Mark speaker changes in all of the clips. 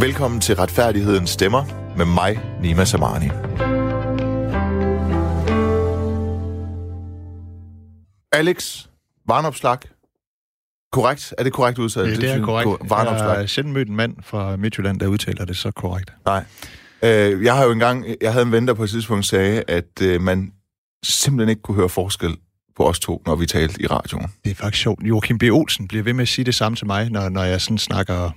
Speaker 1: Velkommen til Retfærdighedens Stemmer med mig, Nima Samani. Alex Varnopslag. Korrekt? Er det korrekt udsat?
Speaker 2: Ja, det er korrekt.
Speaker 1: Varnopslag.
Speaker 2: Jeg har sjældent mødt en mand fra Midtjylland, der udtaler det så korrekt.
Speaker 1: Nej. Øh, jeg har jo engang, jeg havde en ven, der på et tidspunkt sagde, at øh, man simpelthen ikke kunne høre forskel på os to, når vi talte i radioen.
Speaker 2: Det er faktisk sjovt. Joachim B. Olsen bliver ved med at sige det samme til mig, når, når jeg sådan snakker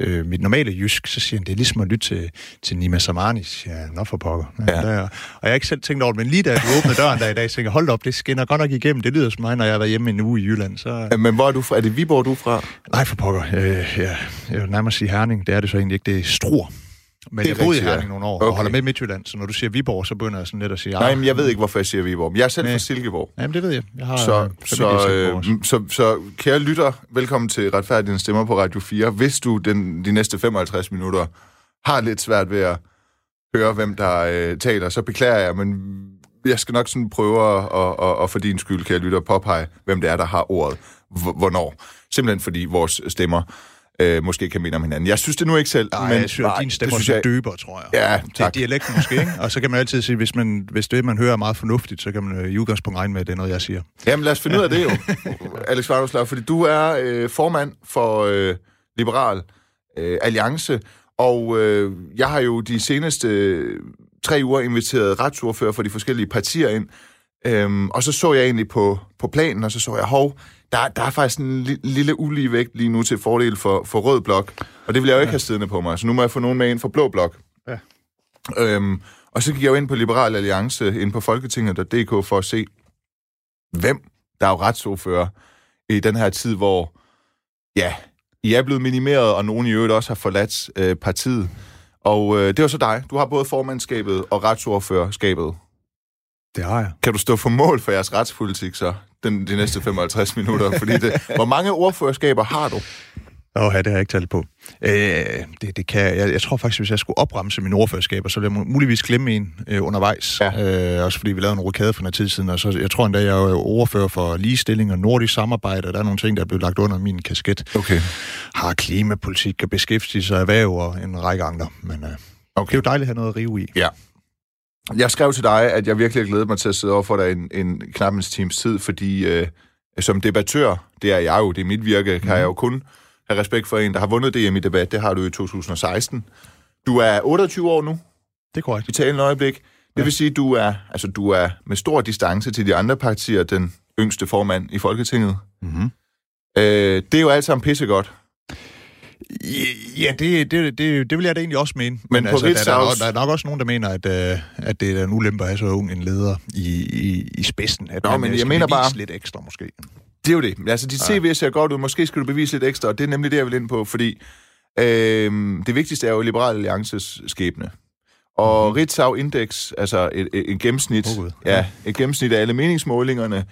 Speaker 2: øh, mit normale jysk, så siger han, det er ligesom at lytte til, til Nima Samani. Ja, nå for pokker. Ja,
Speaker 1: Ja.
Speaker 2: Der, og jeg har ikke selv tænkt over det, men lige da du åbnede døren der i dag, så jeg, hold op, det skinner godt nok igennem. Det lyder som mig, når jeg har været hjemme en uge i Jylland. Så...
Speaker 1: Men hvor er du fra? Er det Viborg, du er fra?
Speaker 2: Nej, for pokker. Øh, ja, jeg vil nærmere sige Herning. Det er det så egentlig ikke. Det er Struer. Men
Speaker 1: Det
Speaker 2: jeg boede i
Speaker 1: rigtigt, ja.
Speaker 2: Herning nogle år,
Speaker 1: Okay.
Speaker 2: og holder med Midtjylland, så når du siger Viborg, så begynder jeg sådan lidt at sige,
Speaker 1: Nej,
Speaker 2: ah,
Speaker 1: men jeg ved ikke, hvorfor jeg siger Viborg. Men Jeg er selv
Speaker 2: Nej.
Speaker 1: fra Silkeborg.
Speaker 2: Jamen, det ved jeg. Jeg har
Speaker 1: Så, så, øh, så, så kære lytter, velkommen til Retfærdighedens Stemmer på Radio 4. Hvis du den, de næste 55 minutter har lidt svært ved at høre, hvem der øh, taler, så beklager jeg, men jeg skal nok sådan prøve at, at, at, at for din skyld, kære lytter, påpege, hvem det er, der har ordet. Hvornår. Simpelthen fordi vores stemmer øh, måske kan minde om hinanden. Jeg synes det nu ikke selv.
Speaker 2: Nej,
Speaker 1: men
Speaker 2: jeg synes, at din stemme
Speaker 1: det
Speaker 2: er
Speaker 1: synes jeg,
Speaker 2: døber, tror jeg.
Speaker 1: Ja, tak.
Speaker 2: dialekten måske, ikke? Og så kan man altid sige, hvis, man, hvis det, man hører, er meget fornuftigt, så kan man øh, i udgangspunkt regne med, at det er noget, jeg siger.
Speaker 1: Jamen lad os finde ud af det jo, Alex Varnoslav, fordi du er øh, formand for øh, Liberal øh, Alliance, og øh, jeg har jo de seneste øh, tre uger inviteret retsordfører for de forskellige partier ind, øhm, og så så jeg egentlig på, på planen, og så så jeg, hov, der, der er faktisk en li- lille ulige vægt lige nu til fordel for, for rød blok, og det vil jeg jo ikke have siddende på mig, så nu må jeg få nogen med ind for blå blok.
Speaker 2: Ja.
Speaker 1: Øhm, og så gik jeg jo ind på Liberal Alliance, ind på folketinget.dk for at se, hvem der er jo retsordfører i den her tid, hvor, ja, I er blevet minimeret, og nogen i øvrigt også har forladt øh, partiet. Og øh, det var så dig. Du har både formandskabet og retsordførerskabet.
Speaker 2: Det har jeg.
Speaker 1: Kan du stå for mål for jeres retspolitik så, den, de næste 55 minutter? Fordi det, hvor mange ordførerskaber har du?
Speaker 2: Åh, ja, det har jeg ikke talt på. Øh, det, det kan jeg. jeg. Tror faktisk, hvis jeg skulle opremse mine ordførerskaber, så ville jeg mu- muligvis glemme en øh, undervejs.
Speaker 1: Ja.
Speaker 2: Øh, også fordi vi lavede en rokade for noget tid siden, og så, jeg tror endda, jeg er ordfører for ligestilling og nordisk samarbejde, og der er nogle ting, der er blevet lagt under min kasket.
Speaker 1: Okay.
Speaker 2: Har klimapolitik og beskæftigelse og erhverv og en række andre. Men øh, okay. det er jo dejligt at have noget at rive i.
Speaker 1: Ja. Jeg skrev til dig, at jeg virkelig har glædet mig til at sidde over for dig en, en knap en times tid, fordi øh, som debattør, det er jeg jo, det er mit virke, kan jeg jo kun have respekt for en, der har vundet DM i debat. Det har du i 2016. Du er 28 år nu,
Speaker 2: Det er korrekt.
Speaker 1: i talende øjeblik. Det
Speaker 2: Ja.
Speaker 1: vil sige, at du er, altså, du er med stor distance til de andre partier den yngste formand i Folketinget.
Speaker 2: Mm-hmm.
Speaker 1: Øh, det er jo alt sammen pissegodt.
Speaker 2: Ja, det, det, det, det vil jeg da egentlig også mene.
Speaker 1: Men på
Speaker 2: altså, der, der, er der er nok også nogen, der mener, at, øh, at det er en ulempe at have så ung en leder i, i, i spidsen. At
Speaker 1: Nå,
Speaker 2: man,
Speaker 1: men
Speaker 2: øh,
Speaker 1: jeg
Speaker 2: skal
Speaker 1: mener bare-
Speaker 2: lidt ekstra, måske.
Speaker 1: Det er jo det. Altså, dit CV ser godt ud. Måske skal du bevise lidt ekstra, og det er nemlig det, jeg vil ind på, fordi øh, det vigtigste er jo Liberal Alliances skæbne. Og mm-hmm. Ritzau Index, altså et, et, et gennemsnit,
Speaker 2: Gud.
Speaker 1: ja, et gennemsnit af alle meningsmålingerne,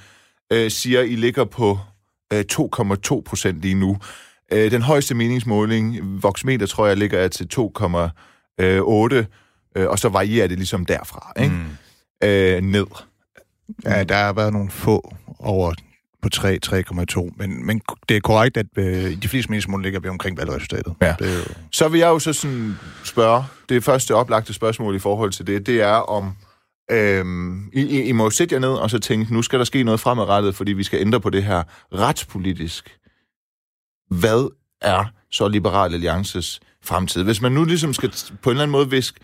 Speaker 1: øh, siger, I ligger på øh, 2,2 procent lige nu. Øh, den højeste meningsmåling, Voxmeter, tror jeg, ligger til 2,8, øh, og så varierer det ligesom derfra, ikke? Mm. Øh, ned.
Speaker 2: Ja, der har været nogle få over på 3, 3,2. Men, men det er korrekt, at øh, de fleste meningsmål ligger vi omkring valgresultatet.
Speaker 1: Ja.
Speaker 2: Det er jo,
Speaker 1: Så vil jeg jo så sådan spørge, det første oplagte spørgsmål i forhold til det, det er om, øhm, I, I, må sætte jer ned og så tænke, nu skal der ske noget fremadrettet, fordi vi skal ændre på det her retspolitisk. Hvad er så Liberal Alliances fremtid? Hvis man nu ligesom skal på en eller anden måde viske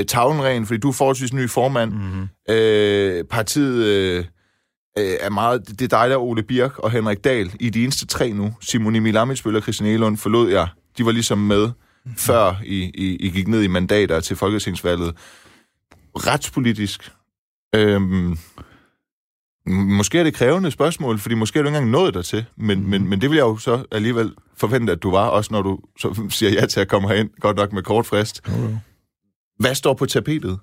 Speaker 1: øh, tavlen ren, fordi du er forholdsvis ny formand,
Speaker 2: mm-hmm.
Speaker 1: øh, partiet øh, øh, er meget... Det er dig, der er Ole Birk og Henrik Dahl. I de eneste tre nu. Simon Emil Amitsbøl og Christian Elund forlod jeg. De var ligesom med, før I, I, I gik ned i mandater til folketingsvalget. Retspolitisk. Øhm, måske er det krævende spørgsmål, fordi måske er du ikke engang nået dertil, men, mm. men, men det vil jeg jo så alligevel forvente, at du var, også når du så siger ja til at komme herind, godt nok med kort frist. Hvad står på tapetet?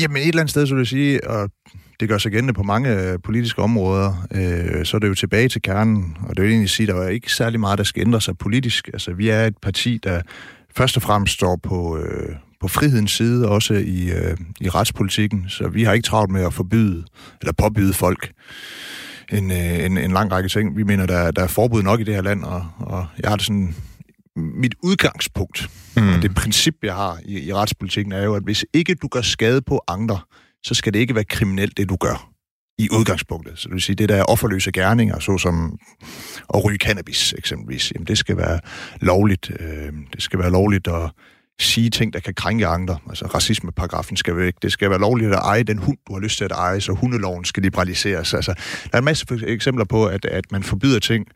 Speaker 2: Jamen et eller andet sted, så vil jeg sige, og det gør sig gældende på mange øh, politiske områder, øh, så er det jo tilbage til kernen, og det vil egentlig sige, at der er ikke særlig meget, der skal ændre sig politisk. Altså vi er et parti, der først og fremmest står på, øh, på frihedens side, også i, øh, i retspolitikken, så vi har ikke travlt med at forbyde, eller påbyde folk en, øh, en, en lang række ting. Vi mener, der, der er forbud nok i det her land, og, og jeg har det sådan mit udgangspunkt, mm. og det princip, jeg har i, i retspolitikken, er jo, at hvis ikke du gør skade på andre, så skal det ikke være kriminelt, det du gør i udgangspunktet. Så det vil sige, det der er offerløse gerninger, såsom at ryge cannabis eksempelvis, jamen det skal være lovligt. Øh, det skal være lovligt at sige ting, der kan krænke andre. Altså racismeparagrafen skal væk. Det skal være lovligt at eje den hund, du har lyst til at eje, så hundeloven skal liberaliseres. Altså, der er en masse eksempler på, at, at man forbyder ting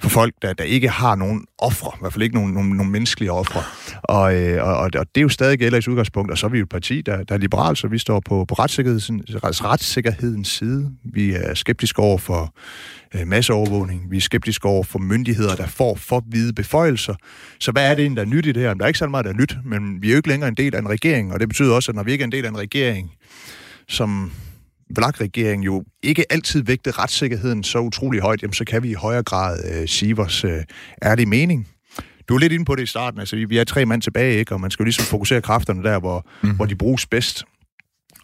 Speaker 2: for folk, der, der ikke har nogen ofre, i hvert fald ikke nogen, nogen, nogen menneskelige ofre. Og, øh, og, og det er jo stadig gælder i udgangspunkt, og så er vi jo et parti, der, der er liberalt, så vi står på, på retssikkerhedens, retssikkerhedens side. Vi er skeptiske over for øh, masseovervågning. Vi er skeptiske over for myndigheder, der får for hvide beføjelser. Så hvad er det egentlig, der er nyt i det her? Der er ikke så meget, der er nyt, men vi er jo ikke længere en del af en regering, og det betyder også, at når vi ikke er en del af en regering, som Vlak-regeringen jo ikke altid vægte retssikkerheden så utrolig højt, jamen så kan vi i højere grad øh, sige vores øh, ærlige mening. Du er lidt inde på det i starten, altså vi er tre mand tilbage, ikke? og man skal jo ligesom fokusere kræfterne der, hvor, mm. hvor de bruges bedst.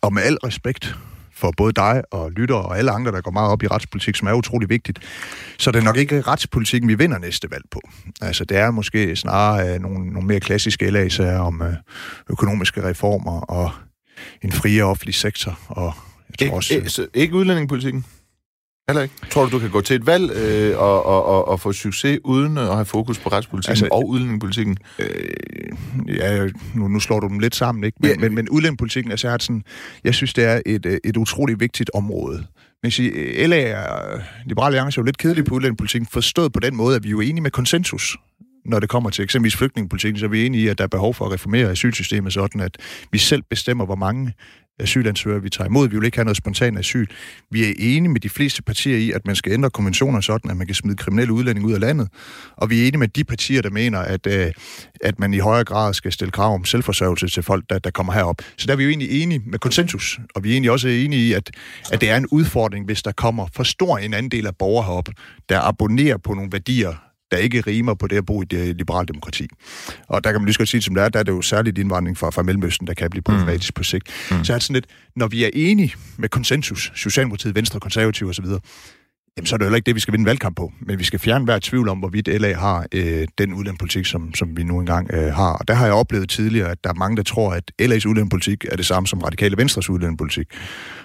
Speaker 2: Og med al respekt for både dig og lytter og alle andre, der går meget op i retspolitik, som er utrolig vigtigt, så det er nok ikke retspolitikken, vi vinder næste valg på. Altså, det er måske snarere uh, nogle, nogle mere klassiske LA-sager om uh, økonomiske reformer og en friere offentlig sektor. Og
Speaker 1: jeg tror også, ikke, ikke udlændingepolitikken? Heller ikke. Tror du, du kan gå til et valg øh, og, og, og, og få succes uden at have fokus på retspolitikken altså, og udlændingepolitikken? Øh,
Speaker 2: ja, nu, nu slår du dem lidt sammen, ikke? Men, ja. men, men udlændingepolitikken, altså jeg, sådan, jeg synes, det er et, øh, et utroligt vigtigt område. Men sige, LA er, Liberale Alliance er jo lidt kedelig på udlændingepolitikken, forstået på den måde, at vi er jo enige med konsensus når det kommer til eksempelvis flygtningepolitikken, så er vi enige i, at der er behov for at reformere asylsystemet sådan, at vi selv bestemmer, hvor mange asylansøgere, vi tager imod. Vi vil ikke have noget spontan asyl. Vi er enige med de fleste partier i, at man skal ændre konventioner sådan, at man kan smide kriminelle udlændinge ud af landet. Og vi er enige med de partier, der mener, at, øh, at man i højere grad skal stille krav om selvforsørgelse til folk, der, der kommer herop. Så der er vi jo egentlig enige med konsensus. Og vi er egentlig også enige i, at, at det er en udfordring, hvis der kommer for stor en andel af borgere herop, der abonnerer på nogle værdier, der ikke rimer på det at bo i det liberale demokrati. Og der kan man lige så godt sige, som det er, der er det jo særligt indvandring fra, fra Mellemøsten, der kan blive problematisk mm. på sigt. Mm. Så er det sådan lidt, når vi er enige med konsensus, Socialdemokratiet, Venstre, Konservative osv., jamen så er det heller ikke det, vi skal vinde valgkamp på. Men vi skal fjerne hver tvivl om, hvorvidt LA har øh, den udlændingepolitik, som, som vi nu engang øh, har. Og der har jeg oplevet tidligere, at der er mange, der tror, at LA's udlændingepolitik er det samme som Radikale Venstres udlændingepolitik.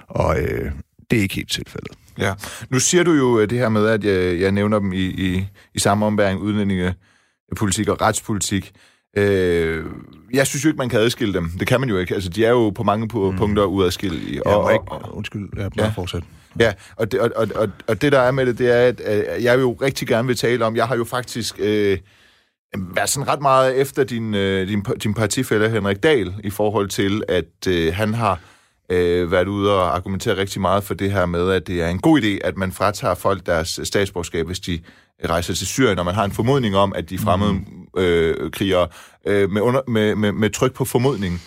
Speaker 2: Og øh, det er ikke helt tilfældet.
Speaker 1: Ja. Nu siger du jo øh, det her med, at jeg, jeg nævner dem i, i, i samme ombæring, udlændingepolitik og retspolitik. Øh, jeg synes jo ikke, man kan adskille dem. Det kan man jo ikke. Altså, de er jo på mange mm. punkter uadskillelige.
Speaker 2: Ja, og, ikke, og, undskyld, jeg ja, fortsat.
Speaker 1: Ja, og det, og, og, og det der er med det, det er, at jeg jo rigtig gerne vil tale om, jeg har jo faktisk øh, været sådan ret meget efter din, øh, din, din partifælle Henrik Dahl, i forhold til, at øh, han har øh, været ude og argumentere rigtig meget for det her med, at det er en god idé, at man fratager folk deres statsborgerskab, hvis de rejser til Syrien, og man har en formodning om, at de fremmede mm. øh, krigere øh, med, under, med, med, med tryk på formodningen,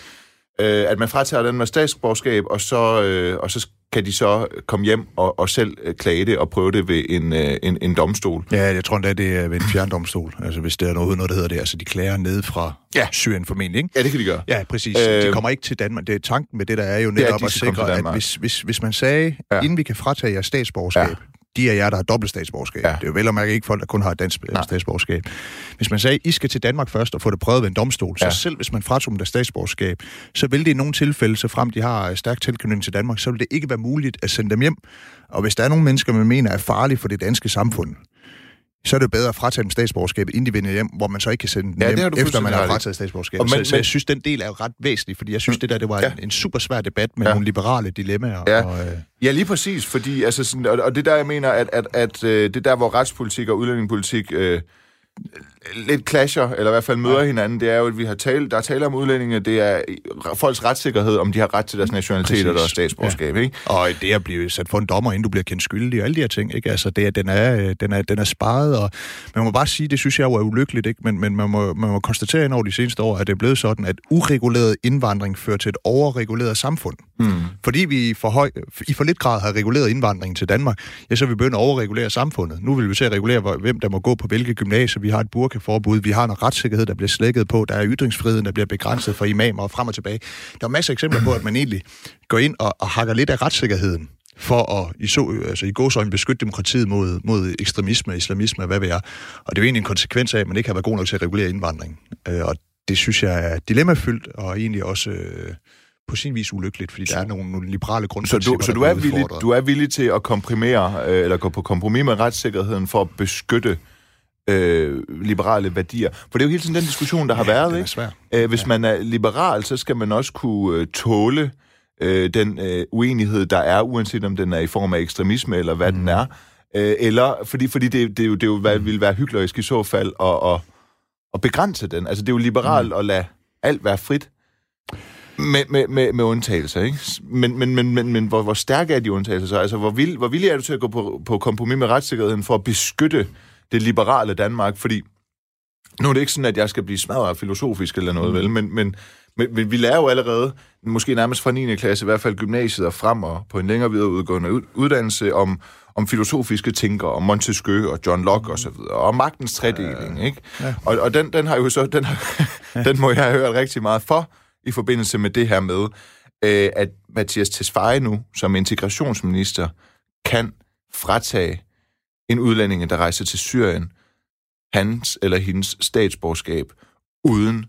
Speaker 1: øh, at man fratager den med statsborgerskab, og så, øh, og så kan de så komme hjem og, og selv øh, klage det og prøve det ved en, øh, en, en domstol.
Speaker 2: Ja, jeg tror endda, det er ved en fjerndomstol. Altså hvis der er noget, noget der hedder det. Altså de klager ned fra ja. Syrien formentlig, ikke?
Speaker 1: Ja, det kan de gøre.
Speaker 2: Ja, præcis. Øh, de kommer ikke til Danmark. Det er tanken med det, der er jo netop at sikre, at hvis, hvis, hvis man sagde, ja. inden vi kan fratage jeres statsborgerskab, ja de af jer, der har dobbelt statsborgerskab. Ja. Det er jo vel og mærke ikke folk, der kun har et dansk Nej. statsborgerskab. Hvis man sagde, I skal til Danmark først og få det prøvet ved en domstol, ja. så selv hvis man fratog dem deres statsborgerskab, så vil det i nogle tilfælde, så frem de har stærk tilknytning til Danmark, så vil det ikke være muligt at sende dem hjem. Og hvis der er nogle mennesker, man mener er farlige for det danske samfund, så er det bedre at fratage dem statsborgerskabet, inden de vender hjem, hvor man så ikke kan sende dem ja, hjem, efter man har frataget statsborgerskabet. Men, så, så jeg synes, den del er jo ret væsentlig, fordi jeg synes, mm. det der det var ja. en, en super svær debat med ja. nogle liberale dilemmaer.
Speaker 1: Ja. Og, øh... ja, lige præcis, fordi altså sådan, og, og det der, jeg mener, at, at, at øh, det der, hvor retspolitik og udlændingepolitik øh, lidt clasher, eller i hvert fald møder ja. hinanden, det er jo, at vi har talt, der er tale om udlændinge, det er folks retssikkerhed, om de har ret til deres nationalitet eller deres statsborgerskab, ja. ikke?
Speaker 2: Og det at blive sat for en dommer, inden du bliver kendt skyldig, og alle de her ting, ikke? Altså, det, den, er, den, er, den er sparet, og man må bare sige, det synes jeg jo er ulykkeligt, ikke? Men, men man, må, man må konstatere ind over de seneste år, at det er blevet sådan, at ureguleret indvandring fører til et overreguleret samfund. Mm. Fordi vi for høj, i for lidt grad har reguleret indvandringen til Danmark, ja, så er vi begyndt at overregulere samfundet. Nu vil vi se at regulere, hvem der må gå på hvilke gymnasier. Vi har et burkaforbud, vi har en retssikkerhed, der bliver slækket på, der er ytringsfriheden, der bliver begrænset for imamer og frem og tilbage. Der er masser af eksempler på, at man egentlig går ind og, og hakker lidt af retssikkerheden for at i, så, altså i gåsøjne beskytte demokratiet mod, mod ekstremisme, islamisme og hvad ved jeg. Og det er jo egentlig en konsekvens af, at man ikke har været god nok til at regulere indvandring. Øh, og det synes jeg er dilemmafyldt, og egentlig også øh, på sin vis ulykkeligt, fordi der er nogle, nogle liberale grundprincipper,
Speaker 1: Så du, så du, er villig, du er villig til at komprimere, øh, eller gå på kompromis med retssikkerheden for at beskytte øh, liberale værdier. For det er jo hele tiden den diskussion, der har
Speaker 2: Ja,
Speaker 1: været. ikke?
Speaker 2: svær.
Speaker 1: Øh, hvis man er liberal, så skal man også kunne øh, tåle øh, den øh, uenighed, der er, uanset om den er i form af ekstremisme, eller hvad mm. den er. Øh, eller, fordi, fordi det, det, er jo, det er jo, hvad, ville være hyklerisk i så fald at, at, at begrænse den. Altså, det er jo liberalt mm. at lade alt være frit. Med, med, med, med undtagelser, ikke? Men, men, men, men, men hvor, hvor stærke er de undtagelser så? Altså, hvor, vil, hvor villig er du til at gå på, på kompromis med retssikkerheden for at beskytte det liberale Danmark? Fordi nu er det ikke sådan, at jeg skal blive smadret filosofisk eller noget, mm. vel? Men, men, men, men vi lærer jo allerede, måske nærmest fra 9. klasse, i hvert fald gymnasiet og frem og på en længere videreudgående ud- uddannelse, om, om filosofiske tænkere, om Montesquieu og John Locke og så videre, og magtens tredeling, ikke?
Speaker 2: Ja.
Speaker 1: Og, og den, den har jo så, den, har, den må jeg have hørt rigtig meget for, i forbindelse med det her med, øh, at Mathias Tesfaye nu, som integrationsminister, kan fratage en udlændinge, der rejser til Syrien, hans eller hendes statsborgerskab uden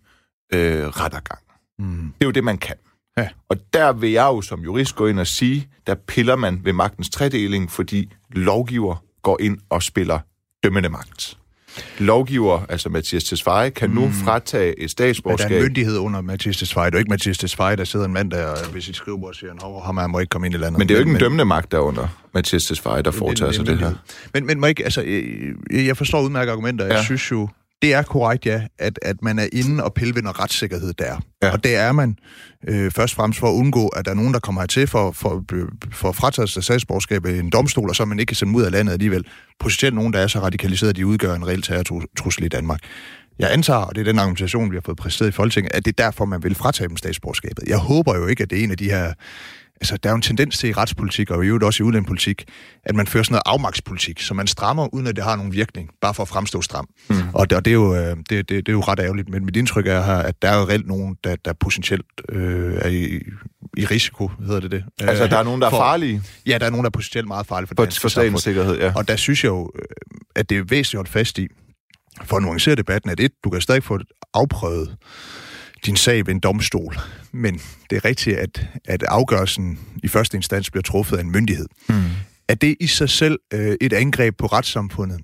Speaker 1: øh, rettergang.
Speaker 2: Mm.
Speaker 1: Det er jo det, man kan.
Speaker 2: Ja.
Speaker 1: Og der vil jeg jo som jurist gå ind og sige, der piller man ved magtens tredeling, fordi lovgiver går ind og spiller dømmende magt. Lovgiver, altså Mathias Tesfaye, kan nu fratage et
Speaker 2: Men der
Speaker 1: statsborgerskab.
Speaker 2: er en myndighed under Mathias Tesfaye. Det er jo ikke Mathias Tesfaye, der sidder en mand der ved sit skrivebord og siger, at ham her må ikke komme ind i landet.
Speaker 1: Men det er jo ikke en dømmende magt derunder, Mathias Tesfaye, der foretager sig det her.
Speaker 2: Men, men må ikke, altså, øh, jeg forstår udmærket argumenter. Jeg
Speaker 1: Ja.
Speaker 2: synes jo, det er korrekt, ja, at, at man er inde og pille ved noget retssikkerhed der.
Speaker 1: Ja.
Speaker 2: Og det er man øh, først og fremmest for at undgå, at der er nogen, der kommer hertil for, for, for fratagelse af statsborgerskab i en domstol, og så man ikke kan sende ud af landet alligevel. Potentielt nogen, der er så radikaliseret, at de udgør en reel terrortrussel i Danmark. Jeg antager, og det er den argumentation, vi har fået præsenteret i Folketinget, at det er derfor, man vil fratage dem statsborgerskabet. Jeg håber jo ikke, at det er en af de her altså, der er jo en tendens til i retspolitik, og i øvrigt også i udlændingepolitik, at man fører sådan noget afmagtspolitik, så man strammer, uden at det har nogen virkning, bare for at fremstå stram. Mm. Og, det, og det, er jo, øh, det, det, det er jo ret ærgerligt, men mit indtryk er her, at der er jo reelt nogen, der, der potentielt øh, er i, i risiko, hedder det det.
Speaker 1: Altså,
Speaker 2: Øh,
Speaker 1: der er nogen, der er
Speaker 2: for-
Speaker 1: farlige
Speaker 2: Ja, der er nogen, der er potentielt meget farlige for,
Speaker 1: for,
Speaker 2: danske
Speaker 1: for statens sikkerhed, ja.
Speaker 2: Og der synes jeg jo, øh, at det er væsentligt at holde fast i, for at nuancere debatten, at et, du kan stadig få afprøvet din sag ved en domstol, men det er rigtigt, at, at afgørelsen i første instans bliver truffet af en myndighed.
Speaker 1: Mm.
Speaker 2: Er det i sig selv øh, et angreb på retssamfundet?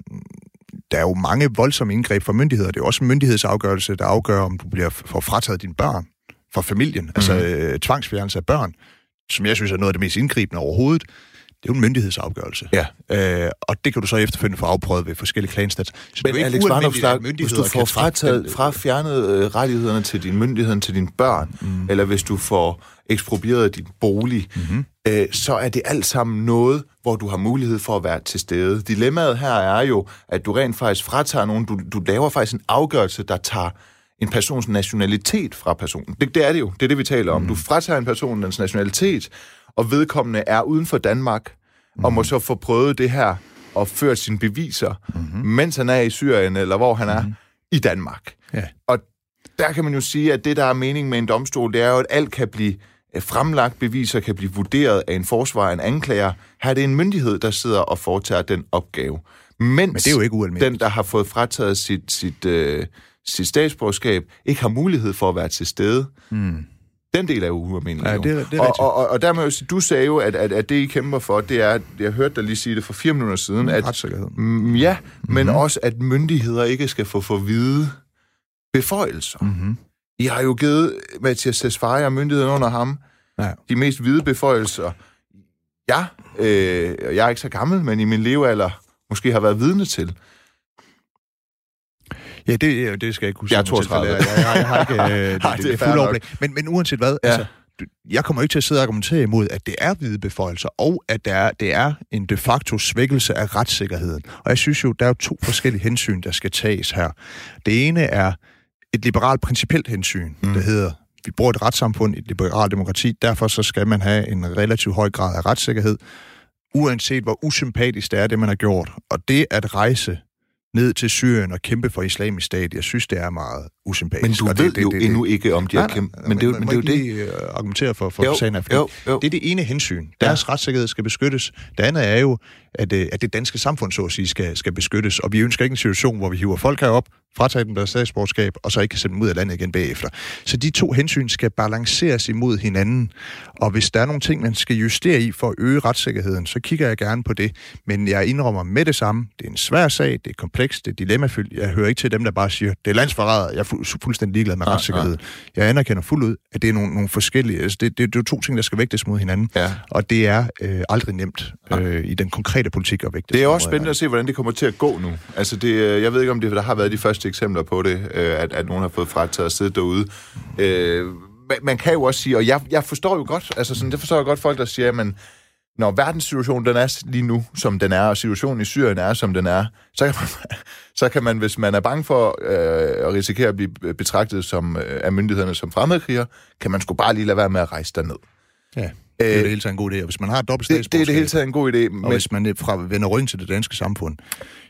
Speaker 2: Der er jo mange voldsomme indgreb fra myndigheder. Det er jo også en myndighedsafgørelse, der afgør, om du bliver får frataget dine børn fra familien. Mm. Altså øh, tvangsfjernelse af børn, som jeg synes er noget af det mest indgribende overhovedet. Det er jo en myndighedsafgørelse.
Speaker 1: Ja.
Speaker 2: Øh, og det kan du så efterfølgende få afprøvet ved forskellige klanstats. Så det er
Speaker 1: Men Alex
Speaker 2: at
Speaker 1: hvis du får frataget, fra fjernet øh, rettighederne til din myndighed, til dine børn, mm. eller hvis du får eksproprieret din bolig, mm-hmm. øh, så er det alt sammen noget, hvor du har mulighed for at være til stede. Dilemmaet her er jo, at du rent faktisk fratager nogen, du, du laver faktisk en afgørelse, der tager en persons nationalitet fra personen. Det, det er det jo, det er det, vi taler om. Mm. Du fratager en person dens nationalitet, og vedkommende er uden for Danmark, mm. og må så få prøvet det her og ført sine beviser, mm-hmm. mens han er i Syrien, eller hvor han er, mm-hmm. i Danmark.
Speaker 2: Ja.
Speaker 1: Og der kan man jo sige, at det, der er mening med en domstol, det er jo, at alt kan blive øh, fremlagt, beviser kan blive vurderet af en forsvar, en anklager. Her er det en myndighed, der sidder og foretager den opgave. Mens
Speaker 2: Men det er jo ikke ualmindeligt.
Speaker 1: den, der har fået frataget sit, sit, øh, sit statsborgerskab, ikke har mulighed for at være til stede.
Speaker 2: Mm.
Speaker 1: Den del er jo ualmindelig.
Speaker 2: Ja, det er- det er
Speaker 1: og, og, og, og dermed, du sagde jo, at, at, at det, I kæmper for, det er, jeg hørte dig lige sige det for fire minutter siden, at
Speaker 2: Retssikkerhed.
Speaker 1: Mm, ja, men mm-hmm. også, at myndigheder ikke skal få for hvide beføjelser. Mm.
Speaker 2: Mm-hmm.
Speaker 1: I har jo givet Mathias Tesfaye og myndigheden under ham
Speaker 2: Ja.
Speaker 1: de mest hvide beføjelser. Ja, øh, jeg er ikke så gammel, men i min levealder måske har været vidne til.
Speaker 2: Ja, det, det skal jeg ikke kunne
Speaker 1: Jeg er
Speaker 2: sige mig til,
Speaker 1: 32.
Speaker 2: Jeg, jeg, har ikke øh, det, det,
Speaker 1: det nok.
Speaker 2: overblik. Men, men uanset hvad,
Speaker 1: Ja.
Speaker 2: altså, du- jeg kommer ikke til at sidde og argumentere imod, at det er hvide beføjelser, og at det er, det er en de facto svækkelse af retssikkerheden. Og jeg synes jo, der er jo to forskellige hensyn, der skal tages her. Det ene er et liberalt principielt hensyn, mm. der hedder, vi bor i et retssamfund, i et liberalt demokrati, derfor så skal man have en relativt høj grad af retssikkerhed, uanset hvor usympatisk det er, det man har gjort. Og det at rejse ned til Syrien og kæmpe for islamisk stat. Jeg synes, det er meget usympatisk.
Speaker 1: Men du ved
Speaker 2: det, det,
Speaker 1: jo
Speaker 2: det,
Speaker 1: endnu ikke, om de har kæmpet. Men det er jo, men det er jo det.
Speaker 2: Lige, uh, argumentere for, for
Speaker 1: Jo,
Speaker 2: sagen fordi
Speaker 1: jo, jo.
Speaker 2: det er det ene hensyn. Deres ja. retssikkerhed skal beskyttes. Det andet er jo, at, øh, at det danske samfund, så at sige, skal, skal beskyttes. Og vi ønsker ikke en situation, hvor vi hiver folk herop, fratager dem deres statsborgerskab, og så ikke kan sende dem ud af landet igen bagefter. Så de to hensyn skal balanceres imod hinanden. Og hvis der er nogle ting, man skal justere i for at øge retssikkerheden, så kigger jeg gerne på det. Men jeg indrømmer med det samme, det er en svær sag, det er komplekst, det er dilemmafyldt. Jeg hører ikke til dem, der bare siger, det er landsforræder, jeg er fu- fuldstændig ligeglad med
Speaker 1: Nej,
Speaker 2: retssikkerhed. Jeg anerkender fuldt ud, at det er nogle, nogle forskellige, altså det, det, det er jo to ting, der skal vægtes mod hinanden.
Speaker 1: Ja.
Speaker 2: Og det er øh, aldrig nemt øh, i den konkrete politik at vægte.
Speaker 1: Det er også spændende at se, hvordan det kommer til at gå nu. Altså, det, øh, jeg ved ikke, om det der har været de første eksempler på det, øh, at, at nogen har fået frataget at sidde derude. Øh, man, man kan jo også sige, og jeg, jeg forstår jo godt, altså sådan, det forstår jeg godt folk, der siger, at når verdenssituationen den er lige nu, som den er, og situationen i Syrien er, som den er, så kan man, så kan man hvis man er bange for øh, at risikere at blive betragtet som, øh, af myndighederne som fremmedkriger, kan man sgu bare lige lade være med at rejse derned.
Speaker 2: Ja, det er det hele taget en god idé. Og hvis man har dobbelt
Speaker 1: Det, det er det hele taget en god idé.
Speaker 2: og
Speaker 1: Men,
Speaker 2: hvis man øh, fra, vender ryggen til det danske samfund,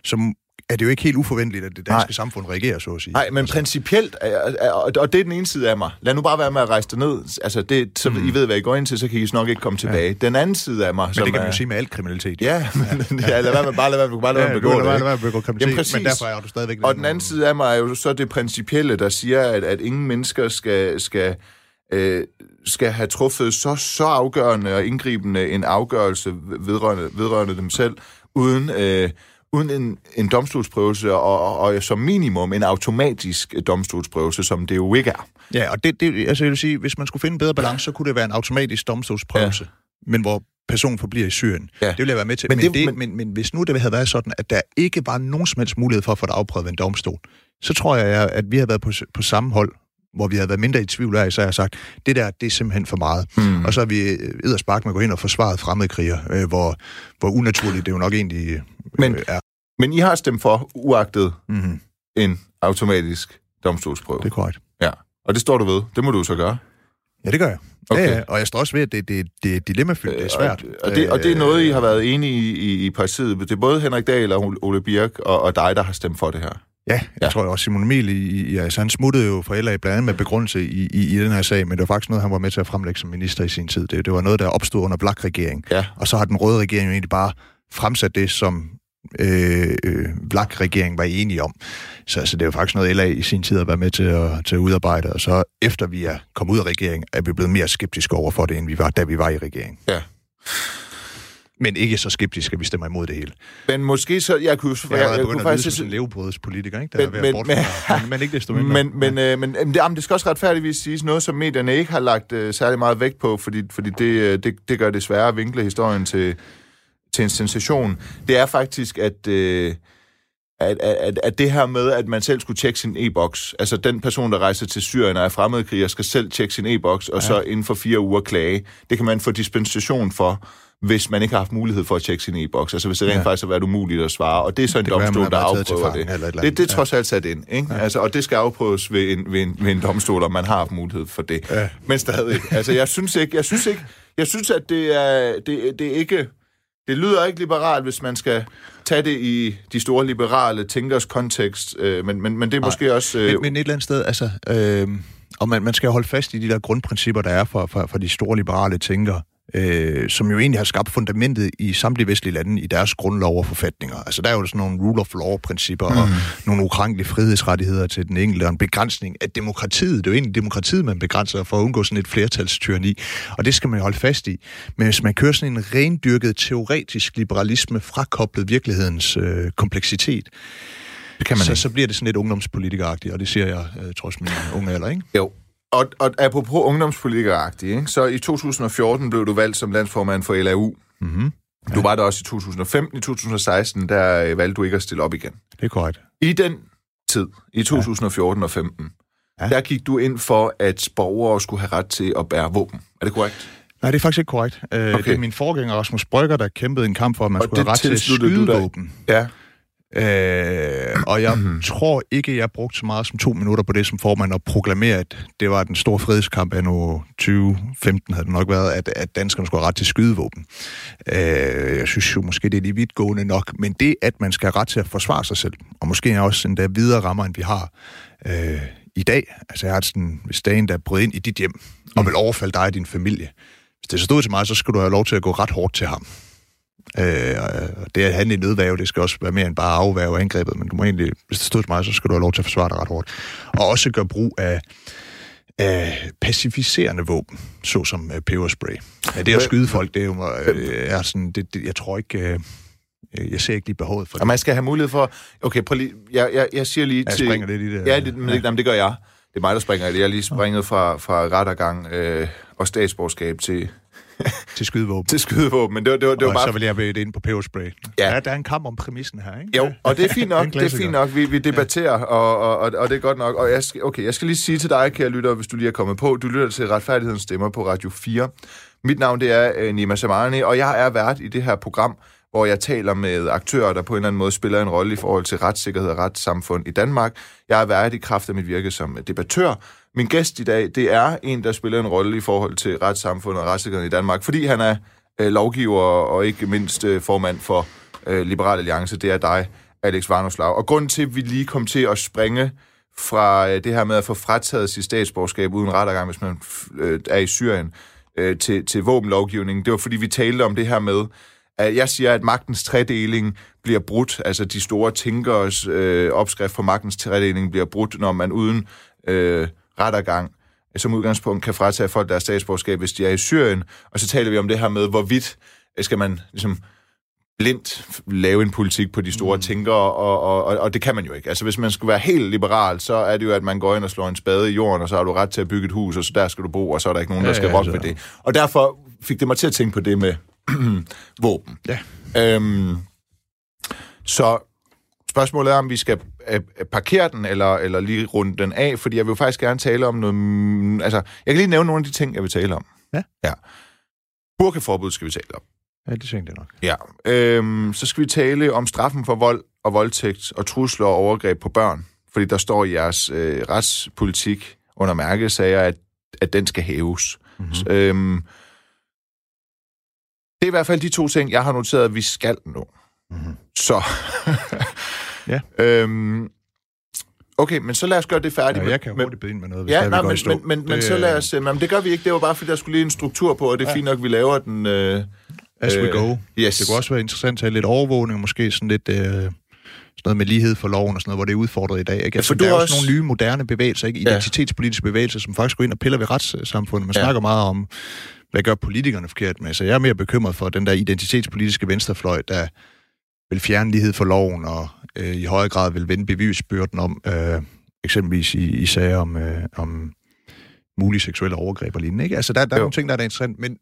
Speaker 2: så er det jo ikke helt uforventeligt, at det danske
Speaker 1: Nej.
Speaker 2: Samfund reagerer, så at sige.
Speaker 1: Nej, men principielt, er, er, og det er den ene side af mig. Lad nu bare være med at rejse derned. Altså, det, så mm. I ved, hvad I går ind til, så kan I nok ikke komme tilbage. Ja. Den anden side af mig,
Speaker 2: Men
Speaker 1: som
Speaker 2: det kan
Speaker 1: er,
Speaker 2: man jo sige med al kriminalitet.
Speaker 1: Ja, men, ja, lad være med, bare lad være med, bare lad være med at begå
Speaker 2: lad
Speaker 1: det.
Speaker 2: være
Speaker 1: ikke?
Speaker 2: med at begå kriminalitet,
Speaker 1: Jamen, præcis.
Speaker 2: men derfor er du stadigvæk...
Speaker 1: Og den anden side af mig er jo så det principielle, der siger, at, at ingen mennesker skal, skal, øh, skal have truffet så, så afgørende og indgribende en afgørelse vedrørende, vedrørende dem selv, uden, øh, uden en, en domstolsprøvelse, og, og, og som minimum en automatisk domstolsprøvelse, som det jo ikke er.
Speaker 2: Ja, og det, det, altså jeg vil sige, hvis man skulle finde en bedre balance, så kunne det være en automatisk domstolsprøvelse, ja. men hvor personen forbliver i Syrien.
Speaker 1: Ja.
Speaker 2: Det vil jeg være med til.
Speaker 1: Men
Speaker 2: Men,
Speaker 1: det-
Speaker 2: det,
Speaker 1: men-
Speaker 2: men, hvis nu det havde været sådan, at der ikke var nogen som helst mulighed for at få det afprøvet ved en domstol, så tror jeg, at vi har været på, på samme hold, hvor vi havde været mindre i tvivl af, så har jeg sagt, det der, det er simpelthen for meget. Mm. Og så har vi edderspark med at gå ind og forsvaret fremmedkriger, øh, hvor, hvor unaturligt det jo nok egentlig øh,
Speaker 1: Men-
Speaker 2: er.
Speaker 1: Men I har stemt for, uagtet
Speaker 2: Mm-hmm.
Speaker 1: en automatisk domstolsprøve.
Speaker 2: Det er korrekt.
Speaker 1: Ja, og det står du ved. Det må du så gøre.
Speaker 2: Ja, det gør jeg.
Speaker 1: Okay.
Speaker 2: Ja, og jeg står også ved, at det, det, det er dilemmafyldt, det er svært.
Speaker 1: Og, og, det, og det er noget, I har været enige i, i, i partiet. Det er både Henrik Dahl og Ole Birk og, og dig, der har stemt for det her.
Speaker 2: Ja, jeg
Speaker 1: Ja.
Speaker 2: tror også, Simon Emil, i, i, altså, han smuttede jo fra LA blandt andet med begrundelse i, i, i den her sag, men det var faktisk noget, han var med til at fremlægge som minister i sin tid. Det, det var noget, der opstod under Blak-regering.
Speaker 1: Ja.
Speaker 2: Og så har den røde regering jo egentlig bare fremsat det, som øh, øh, Blak-regeringen var enige om. Så, så det er jo faktisk noget, LA i sin tid har været med til at, til at udarbejde, og så efter vi er kommet ud af regeringen, er vi blevet mere skeptiske over for det, end vi var, da vi var i regering.
Speaker 1: Ja.
Speaker 2: Men ikke så skeptiske, at vi stemmer imod det hele.
Speaker 1: Men måske så... Jeg kunne,
Speaker 2: Jeg, jeg, jeg, jeg
Speaker 1: kunne
Speaker 2: begyndt at lyde som en levebrødspolitiker, ikke? Der
Speaker 1: Men-
Speaker 2: er ved
Speaker 1: men-
Speaker 2: at men, men ikke desto mindre.
Speaker 1: Men, men, øh, men øh, det, jamen, det skal også retfærdigvis siges noget, som medierne ikke har lagt øh, særlig meget vægt på, fordi, fordi det, øh, det, det gør det sværere at vinkle historien til, til en sensation. Det er faktisk, at, øh, at, at, at det her med, at man selv skulle tjekke sin e-boks, altså den person, der rejser til Syrien og er fremmedkriger, skal selv tjekke sin e-boks, og ja. så inden for fire uger klage. Det kan man få dispensation for, hvis man ikke har haft mulighed for at tjekke sin e-boks. Altså hvis det rent ja. Faktisk har været umuligt at svare. Og det er så en
Speaker 2: Det
Speaker 1: domstol, der afprøver det. Det, det er trods alt sat ind, ikke? Ja. Altså, og det skal afprøves ved en, ved, en, ved en domstol, om man har haft mulighed for det.
Speaker 2: Ja.
Speaker 1: Men stadig. Altså, jeg synes ikke, jeg synes ikke, jeg synes, at det er, det, det er ikke, det lyder ikke liberalt, hvis man skal tage det i de store liberale tænkers kontekst, øh, men, men, men det er måske også... Øh,
Speaker 2: Men, men et eller andet sted, altså, øh, og man, man skal holde fast i de der grundprincipper, der er for, for, for de store liberale tænkere, øh, som jo egentlig har skabt fundamentet i samtlige vestlige lande i deres grundlov og forfatninger. Altså der er jo sådan nogle rule of law-principper mm. og nogle ukrænkelige frihedsrettigheder til den enkelte, og en begrænsning af demokratiet. Det er jo egentlig demokratiet, man begrænser for at undgå sådan et flertalstyrni, og det skal man jo holde fast i. Men hvis man kører sådan en rendyrket teoretisk liberalisme frakoblet virkelighedens øh, kompleksitet,
Speaker 1: det kan man
Speaker 2: så,
Speaker 1: ikke.
Speaker 2: så bliver det sådan lidt ungdomspolitikeragtigt, og det siger jeg øh, trods min unge alder, ikke?
Speaker 1: Jo. Og, og apropos ungdomspolitikeragtigt, ikke? så i 2014 blev du valgt som landsformand for LAU.
Speaker 2: Mm-hmm.
Speaker 1: Du var der også i 2015. I 2016, der øh, valgte du ikke at stille op igen.
Speaker 2: Det er korrekt.
Speaker 1: I den tid, i 2014 og 15, ja.
Speaker 2: Ja.
Speaker 1: der gik du ind for, at borgere skulle have ret til at bære våben. Er det korrekt?
Speaker 2: Nej, det er faktisk ikke korrekt. Øh,
Speaker 1: Okay.
Speaker 2: Det er min forgænger Rasmus Brygger, der kæmpede en kamp for, at man
Speaker 1: Og
Speaker 2: skulle have ret til
Speaker 1: du dig?
Speaker 2: skydevåben.
Speaker 1: Ja.
Speaker 2: Øh, og jeg tror ikke, jeg brugte så meget som to minutter på det som formand at proklamere, at det var den store frihedskamp af nu 2015, havde det nok været, at, at danskerne skulle have ret til skydevåben. Øh, jeg synes jo måske, det er lige vidtgående nok, men det, at man skal have ret til at forsvare sig selv, og måske også endda videre rammer, end vi har øh, i dag. Altså jeg har sådan, hvis der brød ind i dit hjem, og vil overfalde dig og din familie, hvis det så stod til mig, så skulle du have lov til at gå ret hårdt til ham. Øh, det at handle i nødværve, det skal også være mere end bare afværge angrebet, men du må egentlig, hvis det stod til mig, så skal du have lov til at forsvare dig ret hårdt. Og også gøre brug af, af pacificerende våben, såsom uh, peberspray. Ja, det at skyde folk, det er jo øh, er sådan, det, det, jeg tror ikke, øh, jeg ser ikke lige behovet for det.
Speaker 1: Og man skal have mulighed for, okay, prøv lige, jeg, jeg, jeg siger lige
Speaker 2: jeg
Speaker 1: til...
Speaker 2: springer lidt i det.
Speaker 1: Ja, det, men, ja. Jamen, det gør jeg. Det er mig, der springer. Jeg er lige springet fra, fra rettergang øh, og statsborgerskab til,
Speaker 2: til skydevåben.
Speaker 1: til skydevåben, men det var, det var, det var
Speaker 2: og
Speaker 1: bare...
Speaker 2: så vil jeg blive ind på peberspray.
Speaker 1: Ja.
Speaker 2: ja. der er en kamp om præmissen her, ikke?
Speaker 1: Jo, og det er fint nok, det er fint nok, vi, vi debatterer, og, og, og, og det er godt nok. Og jeg skal, okay, jeg skal lige sige til dig, kære lytter, hvis du lige er kommet på, du lytter til Retfærdighedens Stemmer på Radio 4. Mit navn det er øh, Nima Samani, og jeg er vært i det her program, hvor jeg taler med aktører, der på en eller anden måde spiller en rolle i forhold til retssikkerhed og retssamfund i Danmark. Jeg er været i kraft af mit virke som debattør. Min gæst i dag, det er en, der spiller en rolle i forhold til retssamfundet og retssikkerheden i Danmark, fordi han er øh, lovgiver og ikke mindst øh, formand for øh, Liberal Alliance. Det er dig, Alex Varnoslav. Og grunden til, at vi lige kom til at springe fra øh, det her med at få frataget sit statsborgerskab uden rettergang, hvis man øh, er i Syrien, øh, til, til våbenlovgivningen, det var fordi, vi talte om det her med, at jeg siger, at magtens tredeling bliver brudt, altså de store tænkers øh, opskrift for magtens tredeling bliver brudt, når man uden øh, rettergang som udgangspunkt kan fratage folk deres statsborgerskab, hvis de er i Syrien. Og så taler vi om det her med, hvorvidt skal man ligesom blindt lave en politik på de store mm. tænkere, og, og, og, og det kan man jo ikke. Altså hvis man skal være helt liberal, så er det jo, at man går ind og slår en spade i jorden, og så har du ret til at bygge et hus, og så der skal du bo, og så er der ikke nogen, der skal ja, rokke altså. ved det. Og derfor fik det mig til at tænke på det med våben.
Speaker 2: Ja.
Speaker 1: Øhm, så spørgsmålet er, om vi skal øh, parkere den, eller, eller lige runde den af, fordi jeg vil faktisk gerne tale om noget... mm, Altså, jeg kan lige nævne nogle af de ting, jeg vil tale om.
Speaker 2: Ja.
Speaker 1: Ja. Burkeforbud skal vi tale om.
Speaker 2: Ja, det tænkte jeg nok.
Speaker 1: Ja. Øhm, så skal vi tale om straffen for vold og voldtægt og trusler og overgreb på børn. Fordi der står i jeres øh, retspolitik under mærkesager, at, at den skal hæves. Mm-hmm. Øhm, det er i hvert fald de to ting, jeg har noteret, at vi skal nå.
Speaker 2: Mm-hmm.
Speaker 1: Så.
Speaker 2: Ja.
Speaker 1: Øhm, okay, men så lad os gøre det færdigt.
Speaker 2: Ja, jeg kan
Speaker 1: med-
Speaker 2: hurtigt ind med noget, hvis
Speaker 1: Ja, nej, men, men, men, men
Speaker 2: Det,
Speaker 1: så lad os... Øh, men det gør vi ikke. Det var bare, fordi der skulle lige en struktur på, og det er
Speaker 2: Ja.
Speaker 1: fint nok, vi laver den... Øh,
Speaker 2: As we
Speaker 1: øh,
Speaker 2: go.
Speaker 1: yes.
Speaker 2: Det kunne også være interessant at have lidt overvågning, måske sådan lidt... Øh, sådan noget med lighed for loven og sådan noget, hvor det er udfordret i dag. Ikke?
Speaker 1: Ja,
Speaker 2: Altså,
Speaker 1: for du
Speaker 2: der er også nogle nye, moderne bevægelser, ikke?
Speaker 1: Ja.
Speaker 2: identitetspolitiske bevægelser, som faktisk går ind og piller ved retssamfundet. Man
Speaker 1: Ja.
Speaker 2: ja. snakker meget om, hvad gør politikerne forkert med. Så jeg er mere bekymret for den der identitetspolitiske venstrefløj, der vil fjerne lighed for loven, og øh, i højere grad vil vende bevisbyrden om, øh, eksempelvis i, i sager om, øh, om mulige seksuelle overgreb og lignende. Ikke? Altså, der, der er
Speaker 1: Jo.
Speaker 2: nogle ting, der er interessant, men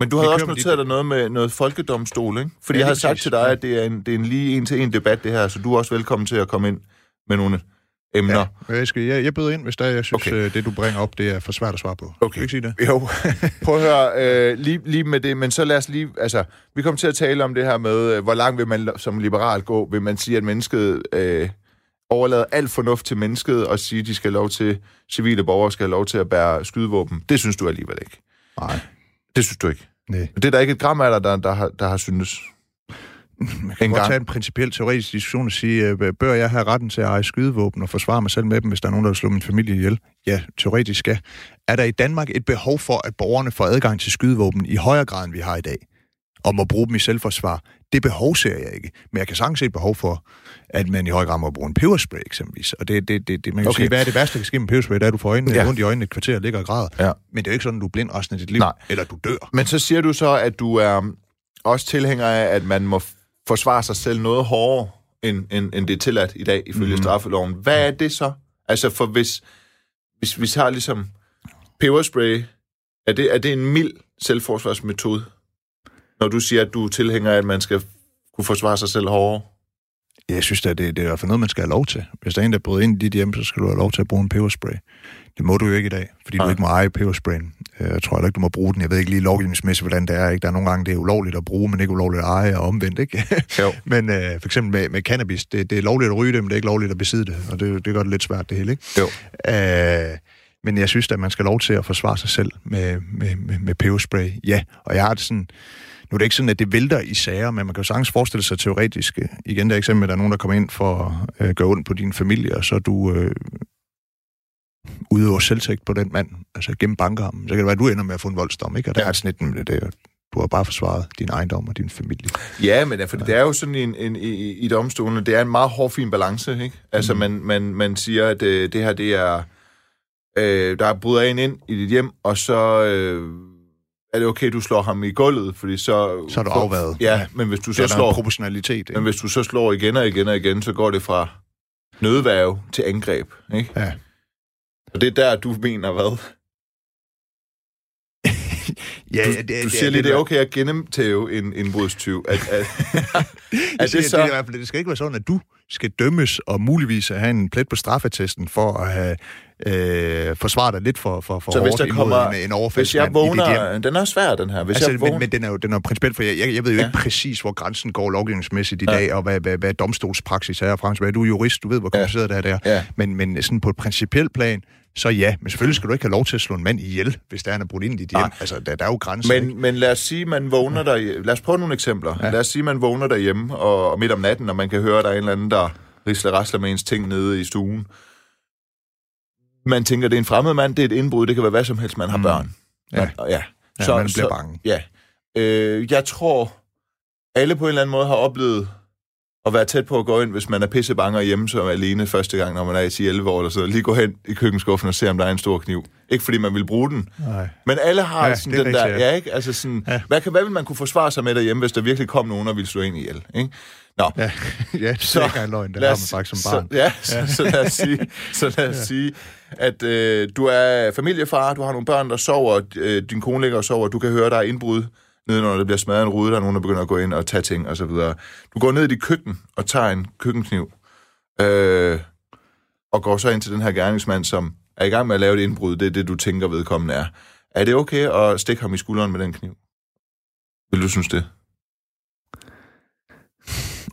Speaker 1: Men du havde også noteret dig noget med noget folkedomstol, ikke? Fordi
Speaker 2: Ja,
Speaker 1: jeg havde sagt
Speaker 2: præcis.
Speaker 1: til dig, at det er en, det er en lige en-til-en debat, det her, så du er også velkommen til at komme ind med nogle emner.
Speaker 2: Ja, jeg, skal, jeg, jeg byder ind, hvis der, jeg synes,
Speaker 1: Okay.
Speaker 2: okay. det du bringer op, det er for svært at svare på.
Speaker 1: Okay.
Speaker 2: Kan ikke sige det?
Speaker 1: Jo, prøv at høre, øh, lige, lige med det, men så lad os lige, altså, vi kommer til at tale om det her med, øh, hvor langt vil man som liberal gå? Vil man sige, at mennesket øh, overlader alt fornuft til mennesket, og sige, at de skal have lov til, civile borgere skal have lov til at bære skydevåben? Det synes du alligevel ikke.
Speaker 2: Nej.
Speaker 1: Det synes du ikke.
Speaker 2: Nej.
Speaker 1: Det er der ikke et gram af dig, der, der, har, der har syntes.
Speaker 2: Man kan
Speaker 1: En
Speaker 2: godt
Speaker 1: gang.
Speaker 2: tage en principiel teoretisk diskussion og sige, øh, bør jeg have retten til at eje skydevåben og forsvare mig selv med dem, hvis der er nogen, der vil slå min familie ihjel? Ja, teoretisk ja. Er der i Danmark et behov for, at borgerne får adgang til skydevåben i højere grad, end vi har i dag? Og må bruge dem i selvforsvar? Det behov ser jeg ikke. Men jeg kan sagtens se et behov for, at man i høj grad må bruge en peberspray eksempelvis. Og det, det, det, det man kan
Speaker 1: Okay.
Speaker 2: sige, hvad er det værste, der kan ske med peberspray? Det er, at du får øjnene,
Speaker 1: Ja.
Speaker 2: rundt i øjnene et kvarter og ligger og græder.
Speaker 1: Ja.
Speaker 2: Men det er jo ikke sådan, at du er blind resten af dit liv.
Speaker 1: Nej.
Speaker 2: Eller du dør.
Speaker 1: Men så siger du så, at du er også tilhænger af, at man må forsvare sig selv noget hårdere, end, end, end det er tilladt i dag, ifølge mm. straffeloven. Hvad er det så? Altså, for hvis, hvis, vi har ligesom peberspray, er det, er det en mild selvforsvarsmetode? Når du siger, at du er tilhænger at man skal kunne forsvare sig selv hårdere?
Speaker 2: Jeg synes, at det, det er i hvert fald noget, man skal have lov til. Hvis der er en, der bryder ind i dit hjem, så skal du have lov til at bruge en peberspray. Det må du jo ikke i dag, fordi Nej. du ikke må eje pebersprayen. Øh, jeg tror heller ikke, du må bruge den. Jeg ved ikke lige lovgivningsmæssigt, hvordan det er. Ikke? Der er nogle gange, det er ulovligt at bruge, men ikke ulovligt at eje og omvendt. Ikke? Jo. men øh, for eksempel med, med cannabis, det, det er lovligt at ryge det, men det er ikke lovligt at besidde det. Og det, det gør det lidt svært, det hele. Ikke?
Speaker 1: Jo.
Speaker 2: Øh, men jeg synes, at man skal lov til at forsvare sig selv med, med, med, med peberspray. Ja, og jeg har det sådan... Nu er det ikke sådan, at det vælter i sager, men man kan jo sagtens forestille sig teoretisk. Igen, der eksempel, at der er nogen, der kommer ind for at øh, gøre ondt på din familie, og så du øh, udøver selvtægt på den mand, altså gennem banker ham. Så kan det være, at du ender med at få en voldsdom, ikke? Og der ja. er sådan et, det, du har bare forsvaret din ejendom og din familie.
Speaker 1: Ja, men for det er jo sådan en, en, i, i domstolene, det er en meget hård, fin balance, ikke? Altså, mm. man, man, man siger, at øh, det her, det er øh, der er bryder en ind i dit hjem, og så øh, er det okay, du slår ham i gulvet, fordi så...
Speaker 2: Så er du afværet.
Speaker 1: Ja, men hvis du så slår...
Speaker 2: proportionalitet. Ikke?
Speaker 1: Men hvis du så slår igen og igen og igen, så går det fra nødværve til angreb, ikke?
Speaker 2: Ja.
Speaker 1: Og det er der, du mener hvad?
Speaker 2: ja,
Speaker 1: du,
Speaker 2: det,
Speaker 1: du siger det, lige, det er okay at gennemtæve en indbrudstyv. At, at,
Speaker 2: at det, så... det, er det skal ikke være sådan, at du skal dømmes og muligvis have en plet på straffetesten for at have øh, forsvare dig lidt for, for, for
Speaker 1: så hvis der kommer, en,
Speaker 2: en
Speaker 1: Hvis jeg vågner... Den er svær, den her. Hvis
Speaker 2: altså,
Speaker 1: jeg vågner,
Speaker 2: men, men den er jo, den er jo principielt, for jeg, jeg, jeg ved jo ja. ikke præcis, hvor grænsen går lovgivningsmæssigt i ja. dag, og hvad, hvad, hvad domstolspraksis er. Hvad, du er jurist, du ved, hvor kompliceret ja. det er der. Ja. Men, men sådan på et principielt plan, så ja, men selvfølgelig skal du ikke have lov til at slå en mand ihjel, hvis der er en brudt ind i dit hjem. Altså, der, der er jo grænser.
Speaker 1: Men, men lad os sige, man vågner der... Lad os prøve nogle eksempler. Ja. Lad os sige, man vågner derhjemme, og, og midt om natten, og man kan høre, at der er en eller anden, der risler rasler med ens ting nede i stuen. Man tænker, det er en fremmed mand, det er et indbrud, det kan være hvad som helst, man har mm. børn.
Speaker 2: Ja.
Speaker 1: Man, ja.
Speaker 2: Så, ja, man bliver så, bange.
Speaker 1: Ja. Øh, jeg tror, alle på en eller anden måde har oplevet at være tæt på at gå ind, hvis man er pisse bange hjemme som alene første gang, når man er i 11 år eller så. Lige gå hen i køkkenskuffen og se, om der er en stor kniv. Ikke fordi man vil bruge den.
Speaker 2: Nej.
Speaker 1: Men alle har ja, sådan den der... Ja, ikke? Altså sådan, ja. hvad, kan, hvad vil man kunne forsvare sig med derhjemme, hvis der virkelig kom nogen og ville slå ind ihjel? Ikke?
Speaker 2: Nå. Ja, ja det så, er løgn, det har man faktisk som barn.
Speaker 1: Så, ja, ja. Så, så lad os sige, så lad os ja. sige at øh, du er familiefar, du har nogle børn, der sover, øh, din kone ligger og sover, du kan høre, der er indbrud nede, når der bliver smadret en rude, der er nogen, der begynder at gå ind og tage ting og så videre. Du går ned i dit køkken og tager en køkkenkniv, øh, og går så ind til den her gerningsmand, som er i gang med at lave et indbrud, det er det, du tænker vedkommende er. Er det okay at stikke ham i skulderen med den kniv? Vil du synes det?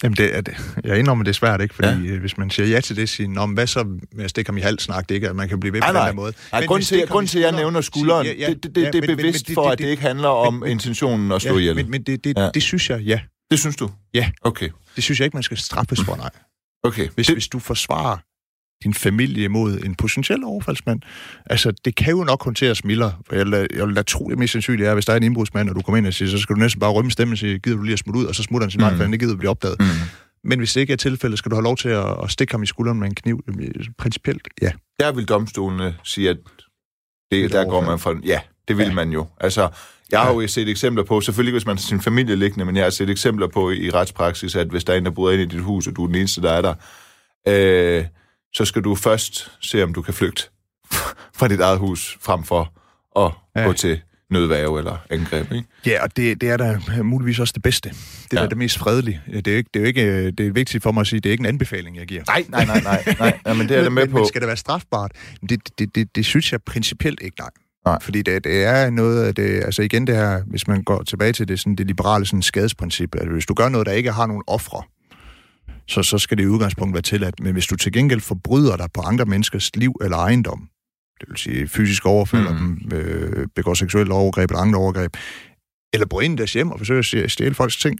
Speaker 2: Jamen, det er det. Jeg indrømmer, det er svært, ikke? Fordi ja. Øh, hvis man siger ja til det, siger Nå, hvad så med at stikke ham i halsen, ikke, at man kan blive ved på den her måde.
Speaker 1: Nej, grund til, grund til, at jeg nævner skulderen, ja, ja, det, det, det, ja, det er bevidst men, for, at det ikke handler om men, intentionen at slå ja, ihjel.
Speaker 2: Men, men det, det, ja. det synes jeg, ja.
Speaker 1: Det synes du?
Speaker 2: Ja.
Speaker 1: Okay.
Speaker 2: Det synes jeg ikke, man skal straffes for, nej.
Speaker 1: Okay.
Speaker 2: Hvis, det... hvis du forsvarer din familie mod en potentiel overfaldsmand. Altså, det kan jo nok håndteres mildere. For jeg, jeg vil da tro, det mest sandsynligt er, hvis der er en indbrudsmand, og du kommer ind og siger, så skal du næsten bare rømme stemmen og sige, gider du lige at smutte ud, og så smutter han sin mm. vej, for han ikke gider at blive opdaget. Mm. Men hvis det ikke er tilfældet, skal du have lov til at, at stikke ham i skulderen med en kniv. Principielt, ja.
Speaker 1: Der vil domstolene sige, at det, der går man for... Ja, det vil ja. man jo. Altså, jeg har jo set eksempler på, selvfølgelig hvis man har sin familie liggende, men jeg har set eksempler på i, i retspraksis, at hvis der er en, der bryder ind i dit hus, og du er den eneste, der er der, øh, så skal du først se, om du kan flygte fra dit eget hus, frem for at ja. gå til nødværve eller angreb, ikke?
Speaker 2: Ja, og det, det er da muligvis også det bedste. Det er ja. det mest fredelige. Det er, ikke, det er jo ikke, det er vigtigt for mig at sige, det er ikke en anbefaling, jeg giver.
Speaker 1: Nej, nej, nej, nej. nej. Ja, men det er det med
Speaker 2: men,
Speaker 1: på.
Speaker 2: Men skal det være strafbart? Det, det, det, det synes jeg principielt ikke, nej.
Speaker 1: Nej.
Speaker 2: Fordi det, det er noget af det, altså igen det her, hvis man går tilbage til det, sådan det liberale sådan skadesprincip, at hvis du gør noget, der ikke har nogen ofre, så, så skal det i udgangspunktet være tilladt. Men hvis du til gengæld forbryder dig på andre menneskers liv eller ejendom, det vil sige fysisk overfald, mm. øh, begår seksuelle overgreb eller andre overgreb, eller bryder ind i deres hjem og forsøger at stjæle folks ting.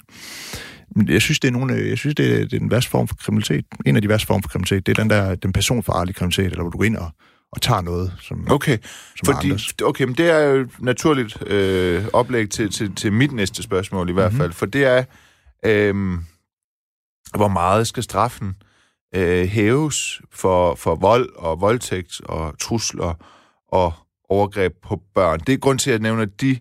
Speaker 2: Jeg synes, det er, nogle, jeg synes, det er, det er den værste form for kriminalitet. En af de værste former for kriminalitet, det er den der den personfarlige kriminalitet, eller hvor du går ind og, og tager noget, som,
Speaker 1: okay. som Fordi, Okay, men det er jo naturligt øh, oplæg til, til, til mit næste spørgsmål i hvert mm-hmm. fald, for det er, øh, hvor meget skal straffen øh, hæves for, for vold og voldtægt og trusler og overgreb på børn. Det er grund til, at jeg nævner de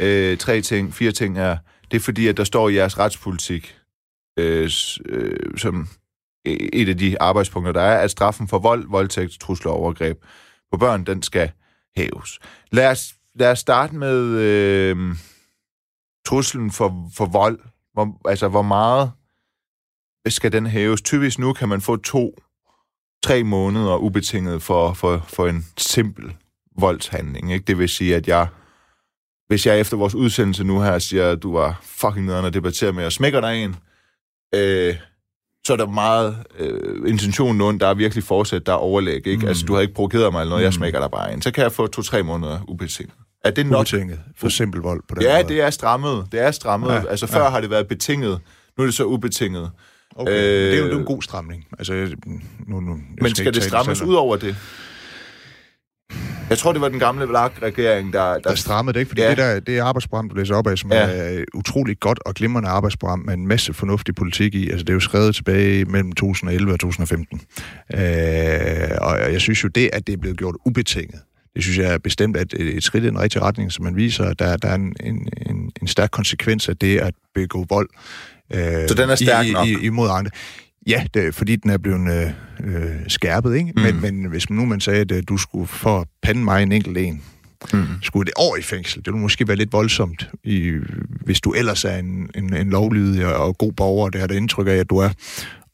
Speaker 1: øh, tre ting, fire ting er, det er fordi, at der står i jeres retspolitik, øh, øh, som e, et af de arbejdspunkter, der er, at straffen for vold, voldtægt, trusler og overgreb på børn, den skal hæves. Lad os, lad os starte med øh, truslen for, for vold. Hvor, altså, hvor meget skal den hæves? Typisk nu kan man få to, tre måneder ubetinget for, for, for en simpel voldshandling. Ikke? Det vil sige, at jeg, hvis jeg efter vores udsendelse nu her siger, at du var fucking nederen og debatterer med, og smækker dig en, øh, så er der meget øh, intention nogen, der er virkelig fortsat, der er overlæg. Ikke? Mm. Altså, du har ikke provokeret mig eller noget, mm. jeg smækker dig bare ind. Så kan jeg få to-tre måneder ubetinget.
Speaker 2: Er det nok? Ubetinget. For simpel vold på den
Speaker 1: Ja, måde. det er strammet. Det er strammet. Ja, altså, før ja. har det været betinget. Nu er det så ubetinget.
Speaker 2: Okay, øh, det er jo en god stramning. Altså, nu, nu,
Speaker 1: men skal, skal det strammes ud over det? Jeg tror, det var den gamle VLAG-regering, der...
Speaker 2: Der, der strammede det, ikke? Fordi ja. det, der, det arbejdsprogram, du læser op af, som ja. er utroligt godt og glimrende arbejdsprogram med en masse fornuftig politik i. Altså, det er jo skrevet tilbage mellem 2011 og 2015. Øh, og jeg synes jo, det, at det er blevet gjort ubetinget, det synes jeg er bestemt at et skridt i den rigtige retning, som man viser, at der, der er en, en, en, en stærk konsekvens af det at begå vold.
Speaker 1: Øh, Så den er stærk
Speaker 2: i,
Speaker 1: nok?
Speaker 2: I, imod andre. Ja, det, fordi den er blevet øh, øh, skærpet, ikke? Mm. Men, men hvis nu man sagde, at øh, du skulle for at pande mig en enkelt en, mm. skulle det år i fængsel. Det ville måske være lidt voldsomt, i, hvis du ellers er en, en, en lovlydig og, og god borger, det har det indtryk af, at du er.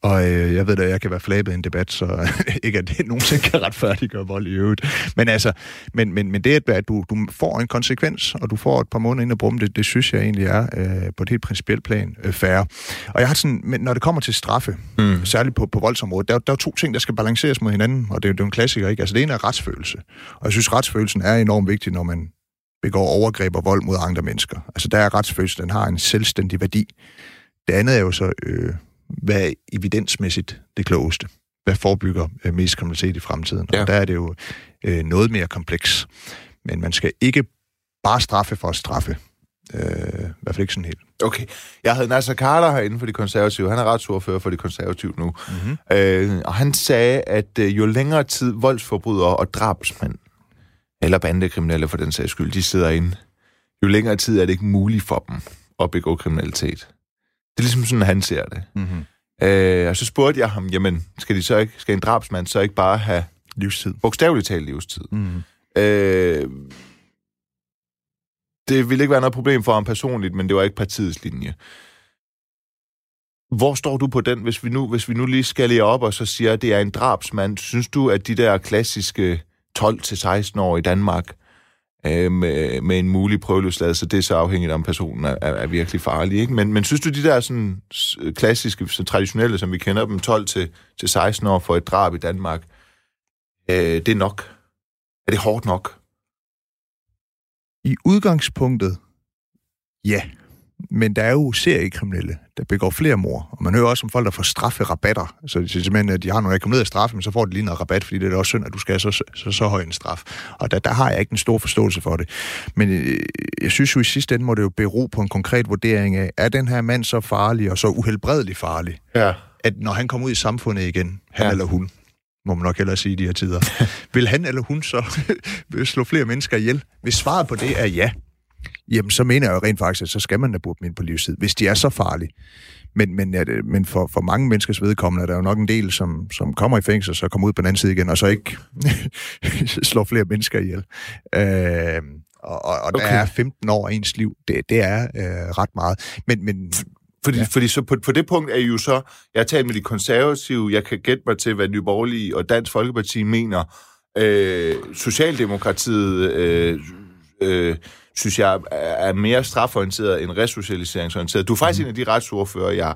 Speaker 2: Og øh, jeg ved at jeg kan være flabet i en debat, så ikke at det nogensinde kan retfærdiggøre vold i øvrigt. Men altså, men, men, men det, at du, du får en konsekvens, og du får et par måneder ind at brumme, det, det synes jeg egentlig er øh, på et helt principielt plan øh, færre. Og jeg har sådan, men når det kommer til straffe, mm. særligt på, på voldsområdet, der, der er to ting, der skal balanceres mod hinanden, og det, det er jo en klassiker, ikke? Altså det ene er retsfølelse. Og jeg synes, retsfølelsen er enormt vigtig, når man begår overgreb og vold mod andre mennesker. Altså der er retsfølelsen, den har en selvstændig værdi. Det andet er jo så øh, hvad er evidensmæssigt det klogeste? Hvad forebygger øh, mest kriminalitet i fremtiden? Ja. Og der er det jo øh, noget mere kompleks. Men man skal ikke bare straffe for at straffe. Øh, I hvert fald ikke sådan helt.
Speaker 1: Okay. Jeg havde Nasser Carter herinde for de konservative. Han er retsordfører for de konservative nu. Mm-hmm. Øh, og han sagde, at øh, jo længere tid voldsforbrydere og drabsmænd, eller bandekriminelle for den sags skyld, de sidder inde, jo længere tid er det ikke muligt for dem at begå kriminalitet. Det er ligesom sådan, han ser det. Mm-hmm. Øh, og så spurgte jeg ham, jamen, skal, de så ikke, skal en drabsmand så ikke bare have
Speaker 2: livstid?
Speaker 1: Bogstaveligt talt livstid. Mm-hmm. Øh, det ville ikke være noget problem for ham personligt, men det var ikke partiets linje. Hvor står du på den, hvis vi nu, hvis vi nu lige skal lige op og så siger, at det er en drabsmand? Synes du, at de der klassiske 12-16 år i Danmark, øh, med, med en mulig prøveløsladelse. Det er så afhængigt om personen er, er, er virkelig farlig. Ikke? Men, men synes du, de der sådan, klassiske, så traditionelle, som vi kender dem, 12 til, til 16 år for et drab i Danmark, øh, det er nok? Er det hårdt nok?
Speaker 2: I udgangspunktet, ja. Men der er jo seriekriminelle, der begår flere mor. Og man hører også om folk, der får strafferabatter. Så det er simpelthen, at de har noget akkumuleret straf, men så får de lige noget rabat, fordi det er også synd, at du skal have så, så, så, så høj en straf. Og der, der har jeg ikke en stor forståelse for det. Men øh, jeg synes jo i sidste ende må det jo bero på en konkret vurdering af, er den her mand så farlig og så uhelbredelig farlig,
Speaker 1: ja.
Speaker 2: at når han kommer ud i samfundet igen, han ja. eller hun, må man nok hellere sige i de her tider, vil han eller hun så slå flere mennesker ihjel? Hvis svaret på det er ja, jamen så mener jeg jo rent faktisk, at så skal man da burde dem ind på livstid, hvis de er så farlige. Men, men, ja, men for, for mange menneskers vedkommende er der jo nok en del, som, som kommer i fængsel, så kommer ud på den anden side igen, og så ikke slår flere mennesker ihjel. Øh, og og, og okay. der er 15 år af ens liv. Det, det er øh, ret meget. Men, men
Speaker 1: fordi, ja. fordi så på, på det punkt er I jo så, jeg har talt med de konservative, jeg kan gætte mig til, hvad Nye Borgerlige og Dansk Folkeparti mener. Øh, Socialdemokratiet øh, øh, synes jeg, er mere straforienteret end resocialiseringsorienteret. Du er faktisk mm. en af de retsordfører, jeg,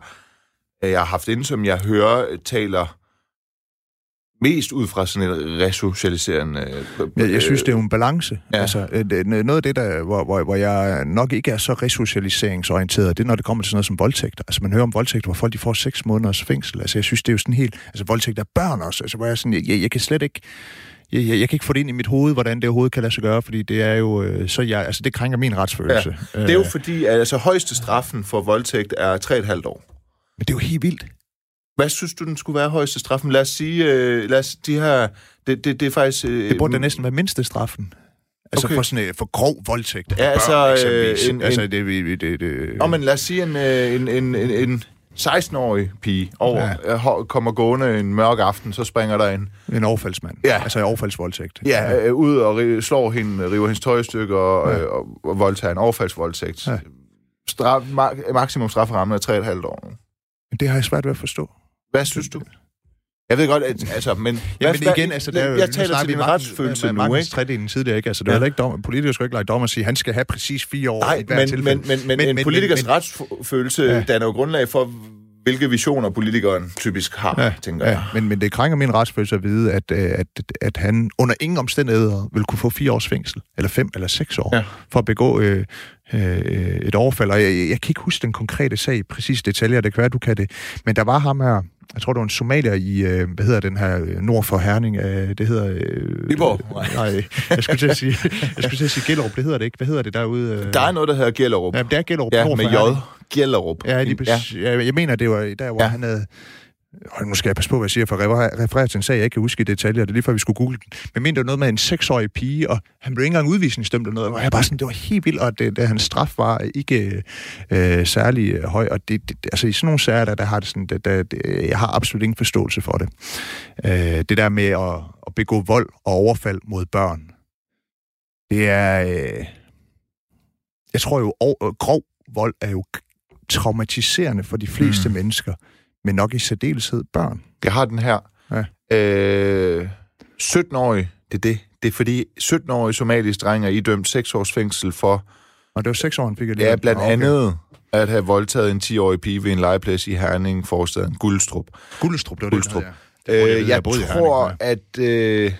Speaker 1: jeg har haft inde, som jeg hører taler mest ud fra sådan en resocialiserende...
Speaker 2: Øh, jeg, jeg synes, det er jo en balance. Ja. Altså, øh, noget af det, der, hvor, hvor, hvor jeg nok ikke er så resocialiseringsorienteret, det er, når det kommer til sådan noget som voldtægt. Altså, man hører om voldtægt, hvor folk de får seks måneders fængsel. Altså, jeg synes, det er jo sådan helt... Altså, voldtægt af børn også. Altså, hvor jeg, sådan, jeg, jeg kan slet ikke jeg, jeg, jeg kan ikke få det ind i mit hoved, hvordan det overhovedet kan lade sig gøre, fordi det er jo, øh, så jeg, altså det krænker min retsfølelse.
Speaker 1: Ja. Det er jo øh. fordi, at altså, højeste straffen for voldtægt er 3,5 år.
Speaker 2: Men det er jo helt vildt.
Speaker 1: Hvad synes du, den skulle være højeste straffen? Lad os sige, øh, lad os, de her, det, det, det er faktisk... Øh,
Speaker 2: det burde da næsten være mindste straffen. Altså okay. for sådan øh, for grov voldtægt.
Speaker 1: Ja, altså... Øh, en,
Speaker 2: altså, det, det, det, det,
Speaker 1: Nå, men lad os sige en, en, en, en, en 16-årig pige over, ja. Øh, kommer gående en mørk aften, så springer der en...
Speaker 2: En overfaldsmand.
Speaker 1: Ja.
Speaker 2: Altså en overfaldsvoldtægt.
Speaker 1: Ja, ja. Øh, ud og ri- slår hende, river hendes tøj i stykker og, ja. og, og voldtager en overfaldsvoldtægt. Ja. Straf, ma- maksimum strafferamme er 3,5 år.
Speaker 2: Men det har jeg svært ved at forstå.
Speaker 1: Hvad synes du? Jeg ved godt, at, altså, men...
Speaker 2: Ja, men igen, altså, der er jo,
Speaker 1: jeg taler til din retsfølelse nu, ikke?
Speaker 2: tredjedelen tidligere, ikke? Altså, det er
Speaker 1: Ja.
Speaker 2: ikke dom, politikere skal ikke lege dommer og sige, at han skal have præcis fire år i
Speaker 1: Nej,
Speaker 2: hvert
Speaker 1: men,
Speaker 2: tilfælde.
Speaker 1: men, men, men, men en politikers
Speaker 2: men-
Speaker 1: retsfølelse
Speaker 2: Ja.
Speaker 1: danner jo grundlag for, hvilke visioner politikeren typisk har,
Speaker 2: Ja,
Speaker 1: ja, tænker jeg.
Speaker 2: Ja, men, men det krænker min retsfølelse at vide, at, øh, at, at han under ingen omstændigheder vil kunne få fire års fængsel, eller fem eller seks år,
Speaker 1: Ja.
Speaker 2: for at begå øh, øh, et overfald. Og jeg, jeg kan ikke huske den konkrete sag i præcis detaljer, det kan være, du kan det. Men der var ham her, jeg tror, det var en somalier i, øh, hvad hedder den her, øh, nord for Herning, øh, det hedder... Øh,
Speaker 1: Viborg?
Speaker 2: Nej, jeg skulle til at sige, jeg skulle til at sige Gellerup, det hedder det ikke. Hvad hedder det derude? Øh?
Speaker 1: Der er noget, der hedder Gjellerup.
Speaker 2: Ja, det er Gellerup,
Speaker 1: Ja,
Speaker 2: nord for
Speaker 1: med
Speaker 2: Herning.
Speaker 1: J. Gjellerup.
Speaker 2: Ja, lige
Speaker 1: ja.
Speaker 2: Ja. Jeg mener, det var der, hvor. Ja. han havde... Og nu skal jeg passe på, hvad jeg siger, for at referere- referere til en sag, jeg ikke kan huske i detaljer. Det er lige før, vi skulle google den. Men det var noget med en seksårig pige, og han blev ikke engang udvisningsdømt eller noget. Hvor jeg bare sådan, det var helt vildt, og det, det, hans straf var ikke øh, særlig øh, høj. Og det, det, altså i sådan nogle sager, der, der har det sådan, der, der, det, jeg har absolut ingen forståelse for det. Øh, det der med at, at begå vold og overfald mod børn, det er... Øh, jeg tror jo, grov vold er jo traumatiserende for de fleste mm. mennesker, men nok i særdeleshed børn.
Speaker 1: Jeg har den her.
Speaker 2: Ja.
Speaker 1: Øh, 17-årig, det er det. Det er fordi 17-årige somaliske drenge er idømt 6 års fængsel for,
Speaker 2: Og det var seks år, han fik alligevel.
Speaker 1: ja, blandt
Speaker 2: okay.
Speaker 1: andet at have voldtaget en 10-årig pige ved en legeplads i Herning, forstaden Guldstrup.
Speaker 2: Guldstrup, det var
Speaker 1: Guldstrup.
Speaker 2: det. hed, ja.
Speaker 1: Øh, jeg tror, at... Øh,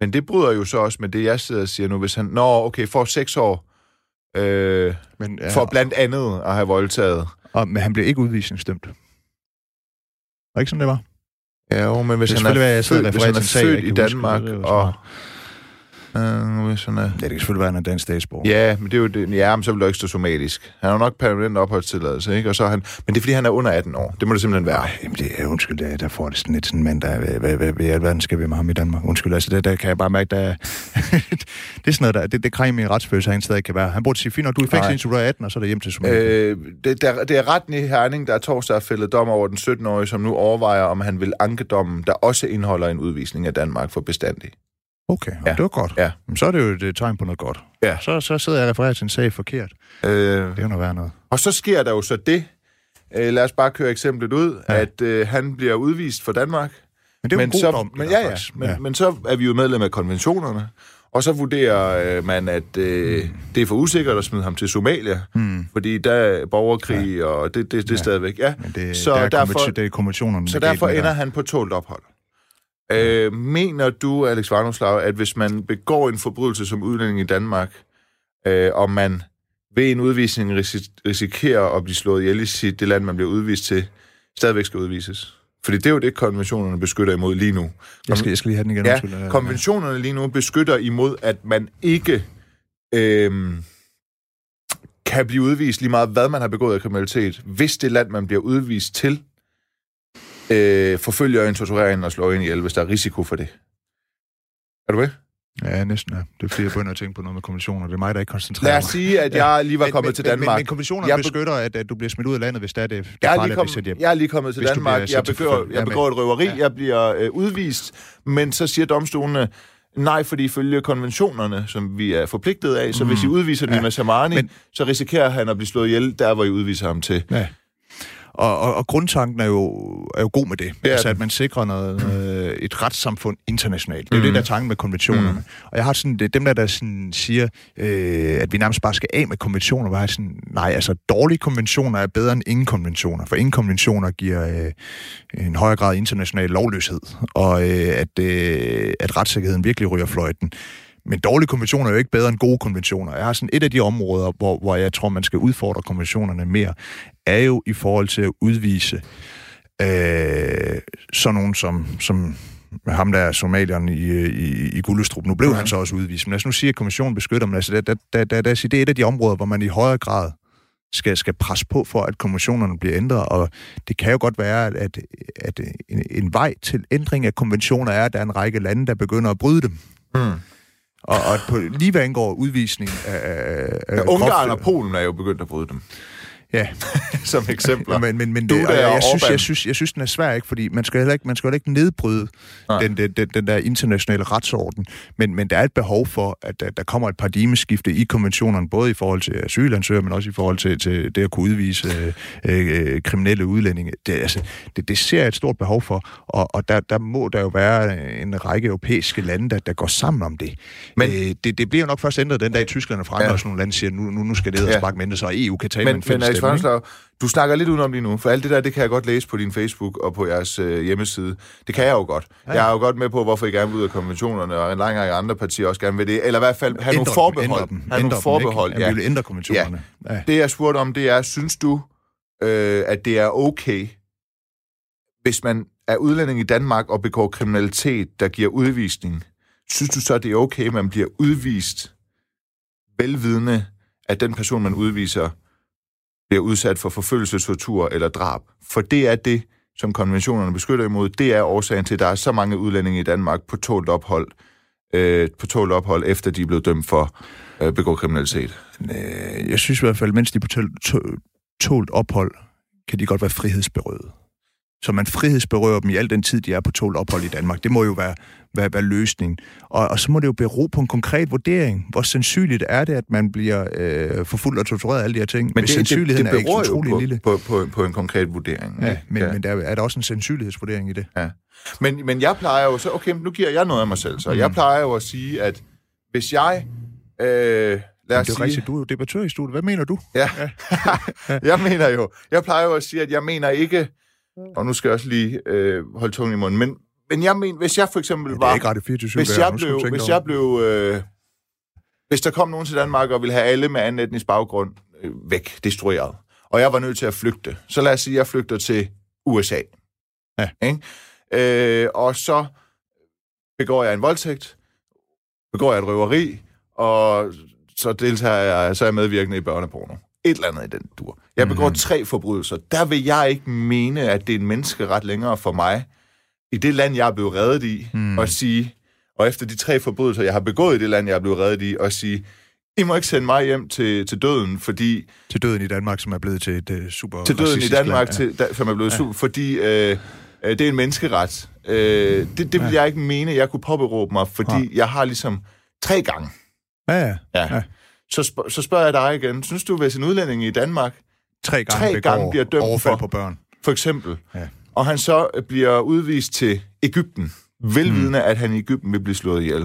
Speaker 1: men det bryder jo så også med det, jeg sidder og siger nu. Hvis han... Nå, okay, for 6 år... Øh,
Speaker 2: Men, ja,
Speaker 1: for blandt andet at have voldtaget.
Speaker 2: Og, men han blev ikke udvisningsdømt. Var ikke sådan, det var?
Speaker 1: Ja, jo, men hvis
Speaker 2: Det
Speaker 1: han er født, hvis han er
Speaker 2: sag,
Speaker 1: født i
Speaker 2: huske,
Speaker 1: Danmark,
Speaker 2: jo
Speaker 1: og... Øh, han er...
Speaker 2: Ja, det kan selvfølgelig være, han er dansk statsborger.
Speaker 1: Ja, men det er jo det. Ja, men så vil du ikke stå somalisk. Han har nok permanent opholdstilladelse, ikke? Og så er han... Men det er, fordi han er under 18 år. Det må det simpelthen være.
Speaker 2: Jamen det er, undskyld, der, der får det sådan lidt sådan en mand, der, hvad, hvad, hvad, hvad i alverden skal vi med ham i Danmark? Undskyld, altså der, der kan jeg bare mærke, der det er sådan noget, der, det, det kræver min retsfølelse, at han stadig kan være. Han burde sige, fint, nok, du er i fængsel indtil du er 18, og så er det hjem til Somalia.
Speaker 1: Øh, det, der, det er retten i Herning, der er torsdag har fældet dom over den 17-årige, som nu overvejer, om han vil anke dommen, der også indeholder en udvisning af Danmark for bestandig.
Speaker 2: Okay,
Speaker 1: Ja.
Speaker 2: det var godt.
Speaker 1: Ja.
Speaker 2: Men så er det jo et øh, tegn på noget godt.
Speaker 1: Ja.
Speaker 2: Så, så sidder jeg og refererer til en sag forkert.
Speaker 1: Øh,
Speaker 2: Det er jo værd noget.
Speaker 1: og så sker der jo så det, øh, lad os bare køre eksemplet ud,
Speaker 2: Ja.
Speaker 1: at øh, han bliver udvist for Danmark,
Speaker 2: Men det er jo
Speaker 1: men
Speaker 2: en god
Speaker 1: så,
Speaker 2: dom.
Speaker 1: men, ja, ja, men, ja, men så er vi jo medlem af konventionerne, og så vurderer øh, man, at øh,
Speaker 2: Mm.
Speaker 1: det er for usikkert at smide ham til Somalia,
Speaker 2: Hmm.
Speaker 1: fordi der er borgerkrig, ja. og det, det, det er
Speaker 2: Ja.
Speaker 1: stadigvæk, ja.
Speaker 2: Men det,
Speaker 1: Så
Speaker 2: der er
Speaker 1: derfor-
Speaker 2: det er konventionerne.
Speaker 1: Så
Speaker 2: der er
Speaker 1: derfor ender
Speaker 2: der.
Speaker 1: han på tålt ophold. Øh, mener du, Alex Varnoslav, at hvis man begår en forbrydelse som udlænding i Danmark, øh, og man ved en udvisning ris- risikerer at blive slået ihjel i sit, det land, man bliver udvist til, stadigvæk skal udvises? Fordi det er jo det, konventionerne beskytter imod lige nu.
Speaker 2: Jeg skal, jeg skal lige have den igen.
Speaker 1: Ja,
Speaker 2: undskyld.
Speaker 1: Konventionerne lige nu beskytter imod, at man ikke øh, kan blive udvist lige meget, hvad man har begået af kriminalitet, hvis det land, man bliver udvist til, øh, forfølger en, torturerer en og slår en ihjel, hvis der er risiko for det. Er du med?
Speaker 2: Ja, næsten ja. Det er fordi, jeg begynder at tænke på noget med konventioner. Det er mig, der ikke koncentrerer
Speaker 1: Lad os
Speaker 2: mig.
Speaker 1: sige, at jeg lige var
Speaker 2: Men-
Speaker 1: kommet
Speaker 2: men,
Speaker 1: til
Speaker 2: men-
Speaker 1: Danmark.
Speaker 2: Men, men konventionerne
Speaker 1: Jeg
Speaker 2: jeg
Speaker 1: be-
Speaker 2: beskytter, at, at du bliver smidt ud af landet, hvis der er det, det
Speaker 1: jeg, er lige kom,
Speaker 2: hjem.
Speaker 1: jeg er lige kommet til Danmark, jeg begår, jeg begår et røveri,
Speaker 2: Ja.
Speaker 1: jeg bliver øh, udvist, men så siger domstolene, nej, fordi ifølge konventionerne, som vi er forpligtet af, så hvis I udviser mm.
Speaker 2: Ja.
Speaker 1: Nima Samani,
Speaker 2: Men-
Speaker 1: så risikerer han at blive slået ihjel, der hvor I udviser ham til.
Speaker 2: Ja. Og, og, og grundtanken er jo, er jo god med det. det altså, at man sikrer noget, øh, et retssamfund internationalt. Det er jo
Speaker 1: Mhm.
Speaker 2: det, der er tanken med konventionerne.
Speaker 1: Mhm.
Speaker 2: Og jeg har sådan, det, dem der, der sådan siger, øh, at vi nærmest bare skal af med konventioner, var jeg sådan, nej, altså dårlige konventioner er bedre end ingen konventioner, for ingen konventioner giver øh, en højere grad international lovløshed, og øh, at, øh, at retssikkerheden virkelig ryger fløjten. Men dårlige konventioner er jo ikke bedre end gode konventioner. Jeg har sådan et af de områder, hvor, hvor jeg tror, man skal udfordre konventionerne mere, er jo i forhold til at udvise øh, sådan nogen som, som ham der somalieren i, i, i Gullestrup. Nu blev
Speaker 1: Mhm.
Speaker 2: han så også udvist. Men lad os nu sige, at kommissionen beskytter dem. Altså, der, der, der, der, der, det er et af de områder, hvor man i højere grad skal, skal presse på for, at konventionerne bliver ændret. Og det kan jo godt være, at, at, at en, en vej til ændring af konventioner er, at der er en række lande, der begynder at bryde dem.
Speaker 1: Mm.
Speaker 2: Og, og på, lige hvad angår udvisning af... af
Speaker 1: Ja, Ungarn og Polen er jo begyndt at bryde dem.
Speaker 2: Ja.
Speaker 1: som eksempler.
Speaker 2: men, men, men
Speaker 1: Du
Speaker 2: det, og jeg,
Speaker 1: og
Speaker 2: jeg, synes, jeg, synes, jeg synes, den er svær, ikke? Fordi man skal heller ikke, man skal heller ikke nedbryde
Speaker 1: Nej.
Speaker 2: den, den, den, den der internationale retsorden. Men, men der er et behov for, at der, der kommer et paradigmeskifte i konventionerne, både i forhold til asylansøgere, men også i forhold til, til det at kunne udvise øh, øh, kriminelle udlændinge. Det, altså, det, det ser jeg et stort behov for, og, og der, der må der jo være en række europæiske lande, der, der går sammen om det. Men øh, det, det bliver jo nok først ændret den dag, Tyskland og Frankrig
Speaker 1: Ja.
Speaker 2: og sådan nogle lande siger, nu, nu, nu skal det
Speaker 1: Ja.
Speaker 2: ja. sparke med, så EU kan tale
Speaker 1: Men,
Speaker 2: en fælles
Speaker 1: Vanderslag, du snakker lidt udenom lige nu, for alt det der, det kan jeg godt læse på din Facebook og på jeres øh, hjemmeside. Det kan jeg jo godt. Ja. Jeg er jo godt med på, hvorfor I gerne vil ud af konventionerne, og en lang række andre partier også gerne vil det. Eller i hvert fald have
Speaker 2: Ændre
Speaker 1: nogle
Speaker 2: dem,
Speaker 1: forbehold.
Speaker 2: ændre dem,
Speaker 1: have
Speaker 2: ændre
Speaker 1: nogle
Speaker 2: dem,
Speaker 1: forbehold,
Speaker 2: ikke? Ja, vi vil ændre konventionerne. Ja.
Speaker 1: Det, jeg spurgte om, det er, synes du, øh, at det er okay, hvis man er udlænding i Danmark og begår kriminalitet, der giver udvisning, synes du så, det er okay, at man bliver udvist velvidende, at den person, man udviser, bliver udsat for forfølgelse, tortur eller drab? For det er det, som konventionerne beskytter imod. Det er årsagen til, at der er så mange udlændinge i Danmark på tålt ophold, øh, på tålt ophold efter de er blevet dømt for øh, begå kriminalitet.
Speaker 2: Øh, jeg synes i hvert fald, mens de er på tålt ophold, kan de godt være frihedsberøvet. Så man frihedsberøver dem i al den tid, de er på tålt ophold i Danmark. Det må jo være, være, være løsningen. Og, og så må det jo bero på en konkret vurdering. Hvor sandsynligt er det, at man bliver øh, forfulgt og tortureret af alle de her ting?
Speaker 1: Men det, det, det
Speaker 2: sandsynligheden er ikke
Speaker 1: beror jo på,
Speaker 2: lille.
Speaker 1: på, på, på en konkret vurdering.
Speaker 2: Ja,
Speaker 1: ikke?
Speaker 2: men, ja. men der er der også en sandsynlighedsvurdering i det.
Speaker 1: Ja. Men, men jeg plejer jo så, okay, nu giver jeg noget af mig selv så. Mm. Jeg plejer jo at sige, at hvis jeg, øh, lad os
Speaker 2: det er
Speaker 1: sige...
Speaker 2: rigtigt, du er jo debattør i studiet. Hvad mener du?
Speaker 1: Ja. jeg mener jo, jeg plejer jo at sige, at jeg mener ikke, og nu skal jeg også lige øh, holde tungen i munden, men, men jeg mener, hvis jeg for eksempel
Speaker 2: Det
Speaker 1: var...
Speaker 2: er ikke ret 24
Speaker 1: hvis jeg blev, hvis jeg blev, øh, hvis der kom nogen til Danmark og ville have alle med anden etnisk baggrund øh, væk, destrueret, og jeg var nødt til at flygte, så lad os sige, at jeg flygter til USA.
Speaker 2: Ja.
Speaker 1: Ikke? Øh, og så begår jeg en voldtægt, begår jeg et røveri, og så deltager jeg, så er jeg medvirkende i børneporno. Et eller andet i den dur. Jeg begår mm-hmm. tre forbrydelser. Der vil jeg ikke mene, at det er en menneskeret længere for mig, i det land, jeg er blevet reddet i, mm. og sige, og efter de tre forbrydelser, jeg har begået i det land, jeg er blevet reddet i, og sige, I må ikke sende mig hjem til, til døden, fordi...
Speaker 2: Til døden i Danmark, som er blevet til et uh, super
Speaker 1: Til døden i Danmark,
Speaker 2: land,
Speaker 1: til, da, som er blevet ja. super, fordi øh, øh, det er en menneskeret. Øh, det det vil ja. jeg ikke mene, jeg kunne påberåbe mig, fordi ja. jeg har ligesom tre gange.
Speaker 2: Ja, ja.
Speaker 1: Ja. ja. Så, sp- så spørger jeg dig igen, synes du, hvis en udlænding i Danmark,
Speaker 2: Tre gange,
Speaker 1: Tre
Speaker 2: begår
Speaker 1: gange bliver dømt
Speaker 2: overfald
Speaker 1: for-
Speaker 2: på børn.
Speaker 1: for eksempel,
Speaker 2: Ja.
Speaker 1: og han så bliver udvist til Ægypten, velvidende, mm. at han i Ægypten vil blive slået ihjel.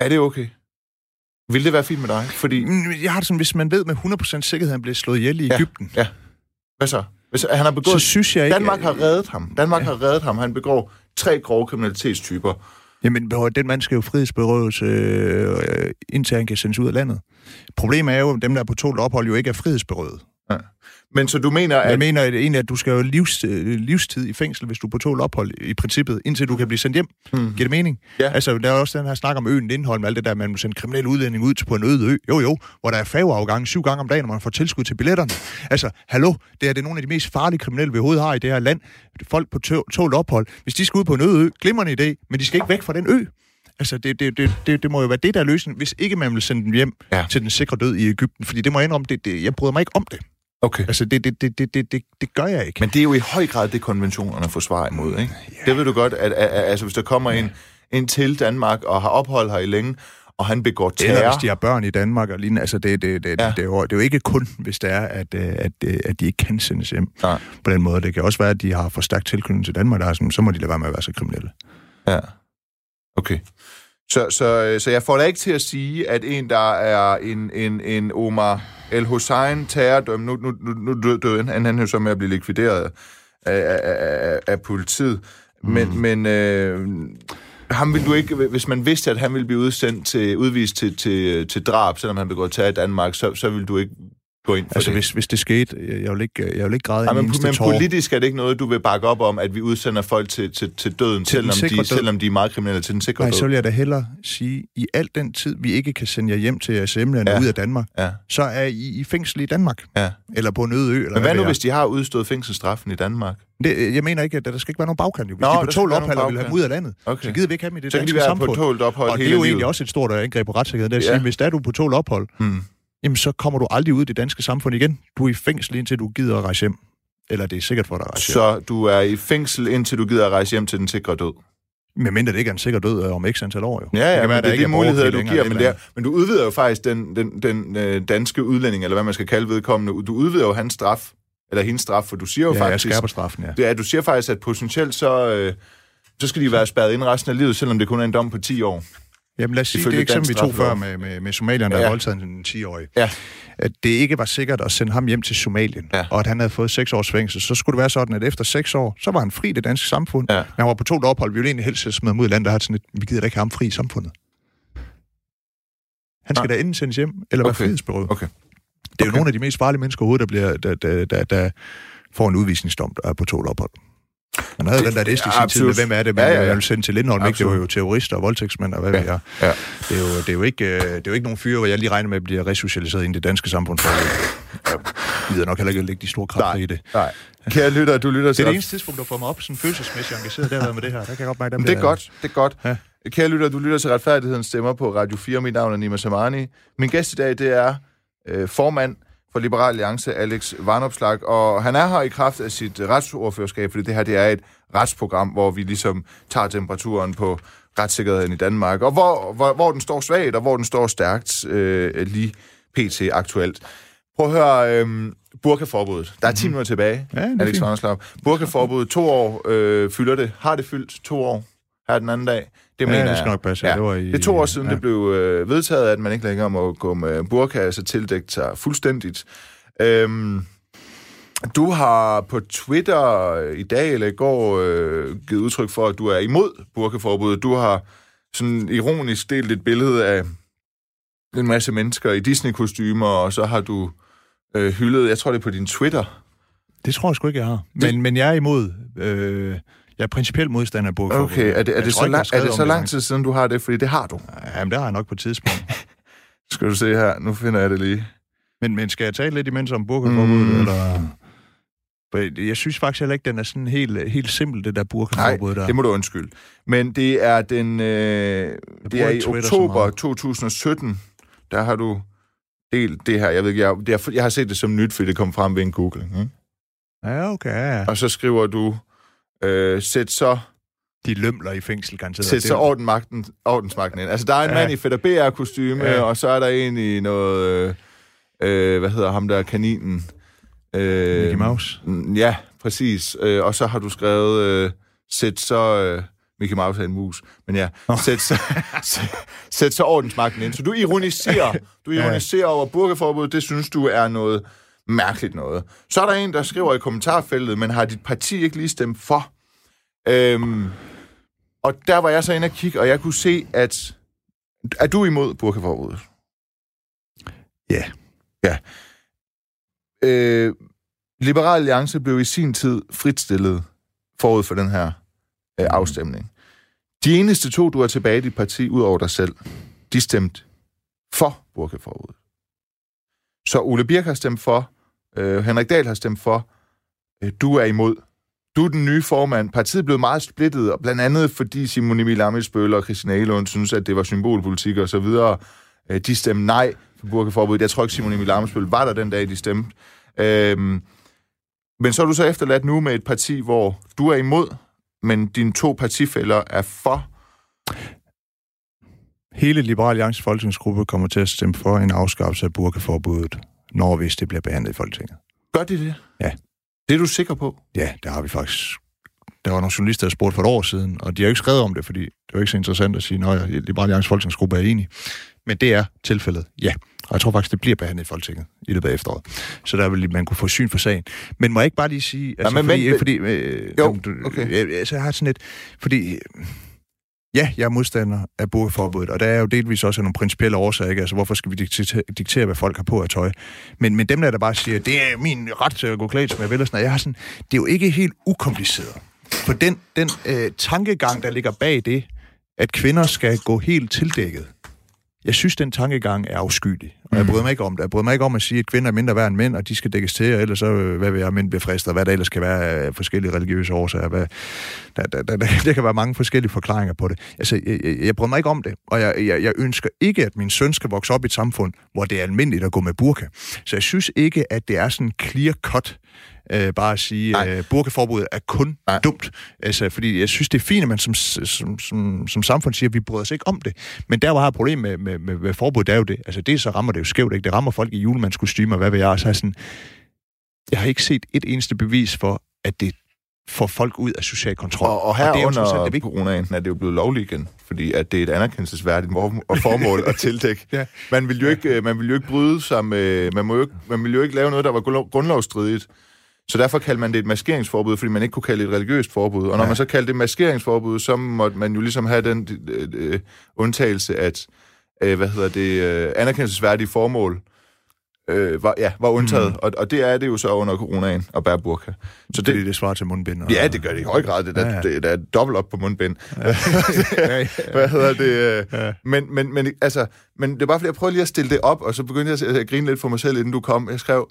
Speaker 1: Er det okay? Vil det være fint med dig? Fordi,
Speaker 2: Mm, Jeg har det sådan, hvis man ved med 100% sikkerhed, at han bliver slået ihjel i
Speaker 1: Ja.
Speaker 2: Egypten,
Speaker 1: ja. Hvad så? Hvis han har
Speaker 2: så
Speaker 1: begået...
Speaker 2: synes jeg ikke...
Speaker 1: Danmark har reddet ham. Danmark har reddet ham. Han begår tre grove kriminalitetstyper.
Speaker 2: Jamen, den mand skal jo frihedsberøves, øh, øh, indtil han kan sendes ud af landet. Problemet er jo, at dem, der er på tålt ophold, jo ikke er frihedsberøvet.
Speaker 1: Men så du mener,
Speaker 2: Jeg
Speaker 1: at...
Speaker 2: mener at egentlig, at du skal jo livs, øh, livstid i fængsel, hvis du er på tålt ophold i princippet, indtil du kan blive sendt hjem.
Speaker 1: Mm.
Speaker 2: Giver det mening?
Speaker 1: Ja.
Speaker 2: Altså, der er også den her snak om øen Lindholm, alt det der, man må sende kriminelle udlænding ud til på en øde ø. Jo, jo, hvor der er færgeafgang syv gange om dagen, og man får tilskud til billetterne. Altså, hallo, det er det nogle af de mest farlige kriminelle, vi overhovedet har i det her land. Folk på tå- tålt ophold. Hvis de skal ud på en øde ø, glimrende idé, men de skal ikke væk fra den ø. Altså, det, det, det, det, det må jo være det, der er løsningen, hvis ikke man vil sende dem hjem
Speaker 1: ja.
Speaker 2: til den sikre død i Ægypten. Fordi det må jeg indrømme, det, det, jeg bryder mig ikke om det.
Speaker 1: Okay.
Speaker 2: Altså, det, det, det, det, det, det, det gør jeg ikke.
Speaker 1: Men det er jo i høj grad det, konventionerne forsvarer imod, ikke? Det ved du godt, at, at, at altså, hvis der kommer en, en til Danmark og har ophold her i længe, og han begår
Speaker 2: Eller
Speaker 1: terror...
Speaker 2: hvis de har børn i Danmark og lignende. Altså, det, det, det,
Speaker 1: Ja.
Speaker 2: ja. det, er jo, det er jo ikke kun, hvis det er, at, øh, at, øh, at de ikke kan sendes hjem
Speaker 1: Nej.
Speaker 2: på den måde. Det kan også være, at de har for stærkt tilknytning til Danmark, der er sådan, så må de lade være med at være så kriminelle.
Speaker 1: Ja. Okay. Så, så, så jeg får da ikke til at sige, at en, der er en, en, en Omar El Hussein terrordøm, nu, nu, nu, nu døde død, han, han er jo så med at blive likvideret af, af, af, af politiet, men, mm. men øh, ham vil du ikke, hvis man vidste, at han ville blive udsendt til, udvist til, til, til drab, selvom han begår terror i Danmark, så, så vil du ikke gå ind for
Speaker 2: Altså,
Speaker 1: det.
Speaker 2: hvis, hvis det skete, jeg vil ikke, jeg vil ikke græde en
Speaker 1: men, men
Speaker 2: tår.
Speaker 1: politisk er det ikke noget, du vil bakke op om, at vi udsender folk til, til, til døden,
Speaker 2: Til
Speaker 1: selvom, de,
Speaker 2: død.
Speaker 1: selvom de er meget kriminelle, til den sikre
Speaker 2: Nej,
Speaker 1: død.
Speaker 2: så vil jeg da hellere sige, i al den tid, vi ikke kan sende jer hjem til ASM-landet
Speaker 1: Ja.
Speaker 2: ja. ud af Danmark,
Speaker 1: Ja,
Speaker 2: så er I i fængsel i Danmark.
Speaker 1: ja.
Speaker 2: Eller på en øde ø. Eller
Speaker 1: Men hvad nu,
Speaker 2: det er.
Speaker 1: hvis de har udstået fængselsstraffen i Danmark?
Speaker 2: Det, jeg mener ikke, at der skal ikke være nogen bagkant. jo. Hvis
Speaker 1: Nå,
Speaker 2: de på
Speaker 1: skal
Speaker 2: tål ophold og vil have dem ud af landet,
Speaker 1: Okay.
Speaker 2: så gider vi ikke have dem i det
Speaker 1: Så kan de
Speaker 2: danske
Speaker 1: være på tålt ophold
Speaker 2: Og det er jo egentlig også et stort angreb på retssikkerheden, det er at
Speaker 1: Ja.
Speaker 2: sige, hvis der er du på tål ophold,
Speaker 1: Mm.
Speaker 2: Jamen så kommer du aldrig ud i det danske samfund igen. Du er i fængsel indtil du gider at rejse hjem. Eller det er sikkert for dig at rejse hjem.
Speaker 1: Så du er i fængsel, indtil du gider at rejse hjem til den sikre død?
Speaker 2: Men mindre det ikke er en sikker død øh, om x antal år, jo.
Speaker 1: Ja, ja,
Speaker 2: det være,
Speaker 1: det er de muligheder, du giver, men, det er, men du udvider jo faktisk den, den, den øh, danske udlænding, eller hvad man skal kalde vedkommende, du udvider jo hans straf, eller hendes straf, for du siger jo
Speaker 2: Ja,
Speaker 1: faktisk,
Speaker 2: skærper straffen, ja.
Speaker 1: det er, du siger faktisk, at potentielt så, øh, så skal de være spærret ind resten af livet, selvom det kun er en dom på 10 år.
Speaker 2: Jamen lad os sige, det eksempel, vi
Speaker 1: dansk
Speaker 2: tog før med, med, med somalierne, der
Speaker 1: Ja.
Speaker 2: ja. voldtaget en 10-årig.
Speaker 1: Ja.
Speaker 2: At det ikke var sikkert at sende ham hjem til Somalien,
Speaker 1: Ja.
Speaker 2: og at han havde fået 6 års fængsel. Så skulle det være sådan, at efter 6 år, så var han fri i det danske samfund.
Speaker 1: Ja.
Speaker 2: Men han var på to ophold. Vi ville egentlig helst smide ham ud i landet, der har sådan et, vi gider da ikke have ham fri i samfundet. Han skal
Speaker 1: Nej.
Speaker 2: da enten sendes hjem, eller være
Speaker 1: Okay.
Speaker 2: frihedsberøvet.
Speaker 1: Okay.
Speaker 2: Det er jo
Speaker 1: Okay.
Speaker 2: nogle af de mest farlige mennesker overhovedet, der, bliver, der, der, der, der får en udvisningsdom, der er på to ophold. Man havde
Speaker 1: Det-
Speaker 2: den der liste i sin tid med,
Speaker 1: absolut.
Speaker 2: hvem er det, man
Speaker 1: Ja,
Speaker 2: ja,
Speaker 1: ja,
Speaker 2: ja,
Speaker 1: ja.
Speaker 2: ja. vil sende til Lindholm, ikke? Det var jo
Speaker 1: Absolut.
Speaker 2: terrorister og voldtægtsmænd og hvad
Speaker 1: Ja.
Speaker 2: ved jeg.
Speaker 1: Ja.
Speaker 2: Det er, jo, det, er jo ikke, øh, det er jo ikke nogen fyre, hvor jeg lige regner med, at bliver resocialiseret ind i det danske samfund. For jeg gider nok heller ikke at lægge de store kræfter
Speaker 1: Nej.
Speaker 2: i det.
Speaker 1: Nej. Kære lytter, du lytter
Speaker 2: Det
Speaker 1: til...
Speaker 2: er det eneste tidspunkt, der får mig op sådan følelsesmæssigt engageret, det været med det her. Der kan jeg godt mærke, der
Speaker 1: Men det er godt, det er godt.
Speaker 2: Ja.
Speaker 1: Kære lytter, du lytter til Retfærdighedens Stemmer på Radio 4. Mit navn er Nima Samani. Min gæst i dag, det er øh, formand for Liberal Alliance, Alex Varnopslag, og han er her i kraft af sit retsordførerskab, fordi det her det er et retsprogram, hvor vi ligesom tager temperaturen på retssikkerheden i Danmark, og hvor, hvor, hvor den står svagt, og hvor den står stærkt øh, lige pt. aktuelt. Prøv at høre, øh, burkaforbuddet. Der er 10 minutter tilbage,
Speaker 2: Ja,
Speaker 1: Alex. Varnopslag. Burkaforbuddet, to år øh, fylder det. Har det fyldt to år her den anden dag? Det
Speaker 2: Ja,
Speaker 1: mener
Speaker 2: det
Speaker 1: jeg.
Speaker 2: skal nok passe. Ja. Det, var i,
Speaker 1: Det er to år siden, ja. det blev øh, vedtaget, at man ikke længere må gå med burka, altså tildække sig fuldstændigt. Øhm, du har på Twitter i dag eller i går øh, givet udtryk for, at du er imod burkaforbuddet. Du har sådan ironisk delt et billede af en masse mennesker i Disney-kostymer, og så har du øh, hyldet, jeg tror det er på din Twitter.
Speaker 2: Det tror jeg sgu ikke, jeg har. Men, men jeg er imod... Øh, jeg er principielt modstander af burkaforbuddet.
Speaker 1: Okay, er det, er det, så, lang, er det så lang tid siden, du har det? Fordi det har du.
Speaker 2: Jamen, det har jeg nok på et tidspunkt.
Speaker 1: Skal du se her, nu finder jeg det lige.
Speaker 2: Men, men skal jeg tale lidt imens om burkaforbuddet,
Speaker 1: Mm.
Speaker 2: eller... Jeg synes faktisk heller ikke, den er sådan helt, helt simpel, det der burkaforbud der.
Speaker 1: det må du undskylde. Men det er den øh, det er i oktober
Speaker 2: meget.
Speaker 1: 2017, der har du delt det her. Jeg ved ikke, jeg, jeg, jeg har set det som nyt, fordi det kom frem ved en googling. Ikke?
Speaker 2: Ja, okay.
Speaker 1: Og så skriver du, øh, sæt så,
Speaker 2: De lømler i fængsel, garanteret.
Speaker 1: sæt så ordenmagten, ordensmagten ind. Altså, der er en
Speaker 2: Ja.
Speaker 1: mand i Fætter BR-kostyme,
Speaker 2: Ja.
Speaker 1: og så er der en i noget, øh, øh, hvad hedder ham der, kaninen? Øh,
Speaker 2: Mickey Mouse.
Speaker 1: Ja, præcis. Øh, og så har du skrevet, øh, sæt så... Øh, Mickey Mouse er en mus, men ja, sæt så, sæt, sæt så ordensmagten ind. Så du ironiserer, du
Speaker 2: Ja.
Speaker 1: ironiserer over burkeforbud, det synes du er noget mærkeligt noget. Så er der en, der skriver i kommentarfeltet, men har dit parti ikke lige stemt for? Øhm, og der var jeg så inde og kigge, og jeg kunne se, at... Er du imod burkeforbuddet?
Speaker 2: Ja.
Speaker 1: Ja. Øh, Liberal Alliance blev i sin tid fritstillet forud for den her øh, afstemning. De eneste to, du har tilbage i dit parti, ud over dig selv, de stemte for burkaforbuddet. Så Ole Birk har stemt for, øh, Henrik Dahl har stemt for, øh, du er imod. Du er den nye formand. Partiet blev meget splittet, og blandt andet fordi Simon Emil Amitsbøl og Christian Egelund synes, at det var symbolpolitik og så videre. Øh, de stemte nej for burkaforbuddet. Jeg tror ikke, Simon Emil Amitsbøl var der den dag, de stemte. Øh, men så er du så efterladt nu med et parti, hvor du er imod, men dine to partifælder er for.
Speaker 2: Hele Liberal Alliance folketingsgruppe kommer til at stemme for en afskaffelse af burkaforbuddet, når hvis det bliver behandlet i Folketinget.
Speaker 1: Gør de det?
Speaker 2: Ja.
Speaker 1: Det er du sikker på?
Speaker 2: Ja, det har vi faktisk. Der var nogle journalister, der spurgte for et år siden, og de har ikke skrevet om det, fordi det var ikke så interessant at sige, at Liberal Alliance folketingsgruppe er enige. Men det er tilfældet, ja. Og jeg tror faktisk, det bliver behandlet i Folketinget i løbet af efteråret. Så der vil man kunne få syn for sagen. Men må jeg ikke bare lige sige... Altså,
Speaker 1: men
Speaker 2: fordi,
Speaker 1: vent-
Speaker 2: fordi, øh,
Speaker 1: Jo,
Speaker 2: jamen, du-
Speaker 1: okay.
Speaker 2: Jeg, altså, jeg har sådan et... Fordi... Ja, jeg er modstander af burkaforbuddet, og der er jo delvis også nogle principielle årsager, ikke? Altså, hvorfor skal vi diktere, hvad folk har på af tøj? Men, men dem der, der bare siger, det er min ret til at gå klædt, som jeg vil, og sådan jeg har sådan, det er jo ikke helt ukompliceret. For den, den øh, tankegang, der ligger bag det, at kvinder skal gå helt tildækket, jeg synes, den tankegang er afskyelig. Og jeg bryder mig ikke om det. Jeg bryder mig ikke om at sige, at kvinder er mindre værd end mænd, og de skal dækkes til, og ellers så, øh, hvad vil jeg, mænd bliver fristet, og hvad der ellers kan være af forskellige religiøse årsager. Hvad, der, der, der, der, der kan være mange forskellige forklaringer på det. Altså, jeg, jeg, jeg bryder mig ikke om det, og jeg, jeg, jeg ønsker ikke, at min søn skal vokse op i et samfund, hvor det er almindeligt at gå med burka. Så jeg synes ikke, at det er sådan clear cut, øh, bare at sige, at øh, burkaforbuddet er kun Nej. dumt. Altså, fordi jeg synes, det er fint, at man som, som, som, som samfund siger, at vi bryder os ikke om det. Men der, hvor jeg har problem med, med, med, med forbuddet, det er jo det. Altså, det så rammer det jo skævt, ikke? Det rammer folk i julemandskostymer, og hvad ved jeg. Så er sådan, jeg har ikke set et eneste bevis for, at det får folk ud af social kontrol.
Speaker 1: Og, og her og det er under det coronaen er det jo blevet lovligt igen, fordi at det er et anerkendelsesværdigt formål at tildække. ja. Man vil jo ikke, man vil jo ikke bryde sig med, man, må jo ikke, man vil jo ikke lave noget, der var grundlovsstridigt. Så derfor kaldte man det et maskeringsforbud, fordi man ikke kunne kalde det et religiøst forbud. Og når ja. man så kaldte det maskeringsforbud, så måtte man jo ligesom have den øh, øh, undtagelse, at øh, hvad hedder det, øh, anerkendelsesværdige formål øh, var, ja, var undtaget. Mm. Og, og det er det jo så under coronaen at bære burka.
Speaker 2: Så det, det, det svarer til mundbind.
Speaker 1: Og... Ja, det gør det i høj grad. Det er, ja, ja. det, det er dobbelt op på mundbind. Ja. Hvad hedder det? Øh, ja. Men, men, men, altså, men det er bare fordi, jeg prøver lige at stille det op, og så begyndte jeg at grine lidt for mig selv, inden du kom. Jeg skrev,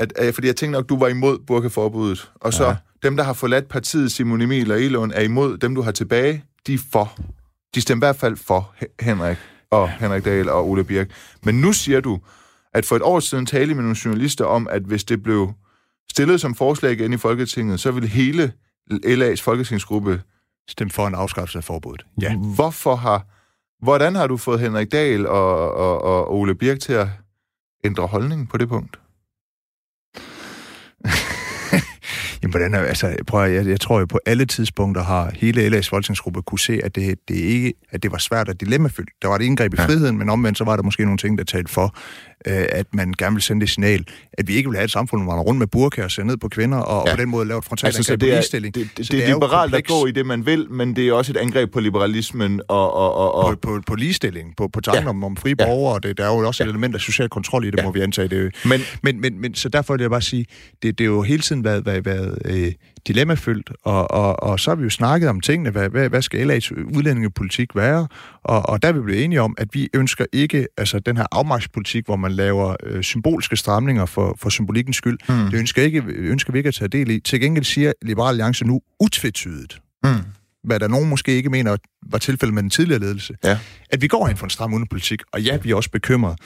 Speaker 1: at, at, fordi jeg tænkte nok, du var imod burkaforbuddet, og så ja. dem, der har forladt partiet, Simon Emil og Elon, er imod. Dem, du har tilbage, de er for. De stemmer i hvert fald for Henrik og ja. Henrik Dahl og Ole Birk. Men nu siger du, at for et år siden talte med nogle journalister om, at hvis det blev stillet som forslag igen i Folketinget, så ville hele LA's folketingsgruppe
Speaker 2: stemme for en afskaffelse af forbuddet.
Speaker 1: Ja. Hvorfor har, hvordan har du fået Henrik Dahl og, og, og Ole Birk til at ændre holdning på det punkt?
Speaker 2: Jamen, hvordan er, altså, prøv at, jeg, jeg tror jo på alle tidspunkter har hele LA's folketingsgruppe kunne se, at det, det ikke, at det var svært og dilemmafyldt. Der var et indgreb i friheden, ja. men omvendt så var der måske nogle ting, der talte for, øh, at man gerne vil sende det signal, at vi ikke vil have et samfund, hvor man er rundt med burka og ser ned på kvinder, og, ja. og på den måde lave et frontalt altså,
Speaker 1: det er, ligestilling. Det, det, det, det er, er liberalt at gå i det, man vil, men det er også et angreb på liberalismen og... og, og, og...
Speaker 2: På, på, på ligestilling, på, på tanken ja. om, om frie ja. borgere, og det, der er jo også ja. et element af social kontrol i det, ja. må vi antage. Det. Men, men, men, men, så derfor vil jeg bare sige, det, det er jo hele tiden været, været, været øh, dilemmafyldt, og, og, og så har vi jo snakket om tingene, hvad, hvad, hvad skal LA's udlændingepolitik være, og, og der er vi blevet enige om, at vi ønsker ikke altså den her afmagtspolitik, hvor man laver øh, symbolske stramninger for, for symbolikkens skyld. Mm. Det ønsker, ikke, ønsker vi ikke at tage del i. Til gengæld siger Liberal Alliance nu utvetydigt, mm. hvad der nogen måske ikke mener var tilfældet med den tidligere ledelse, ja. at vi går ind for en stram udenrigspolitik, og ja, vi er også bekymret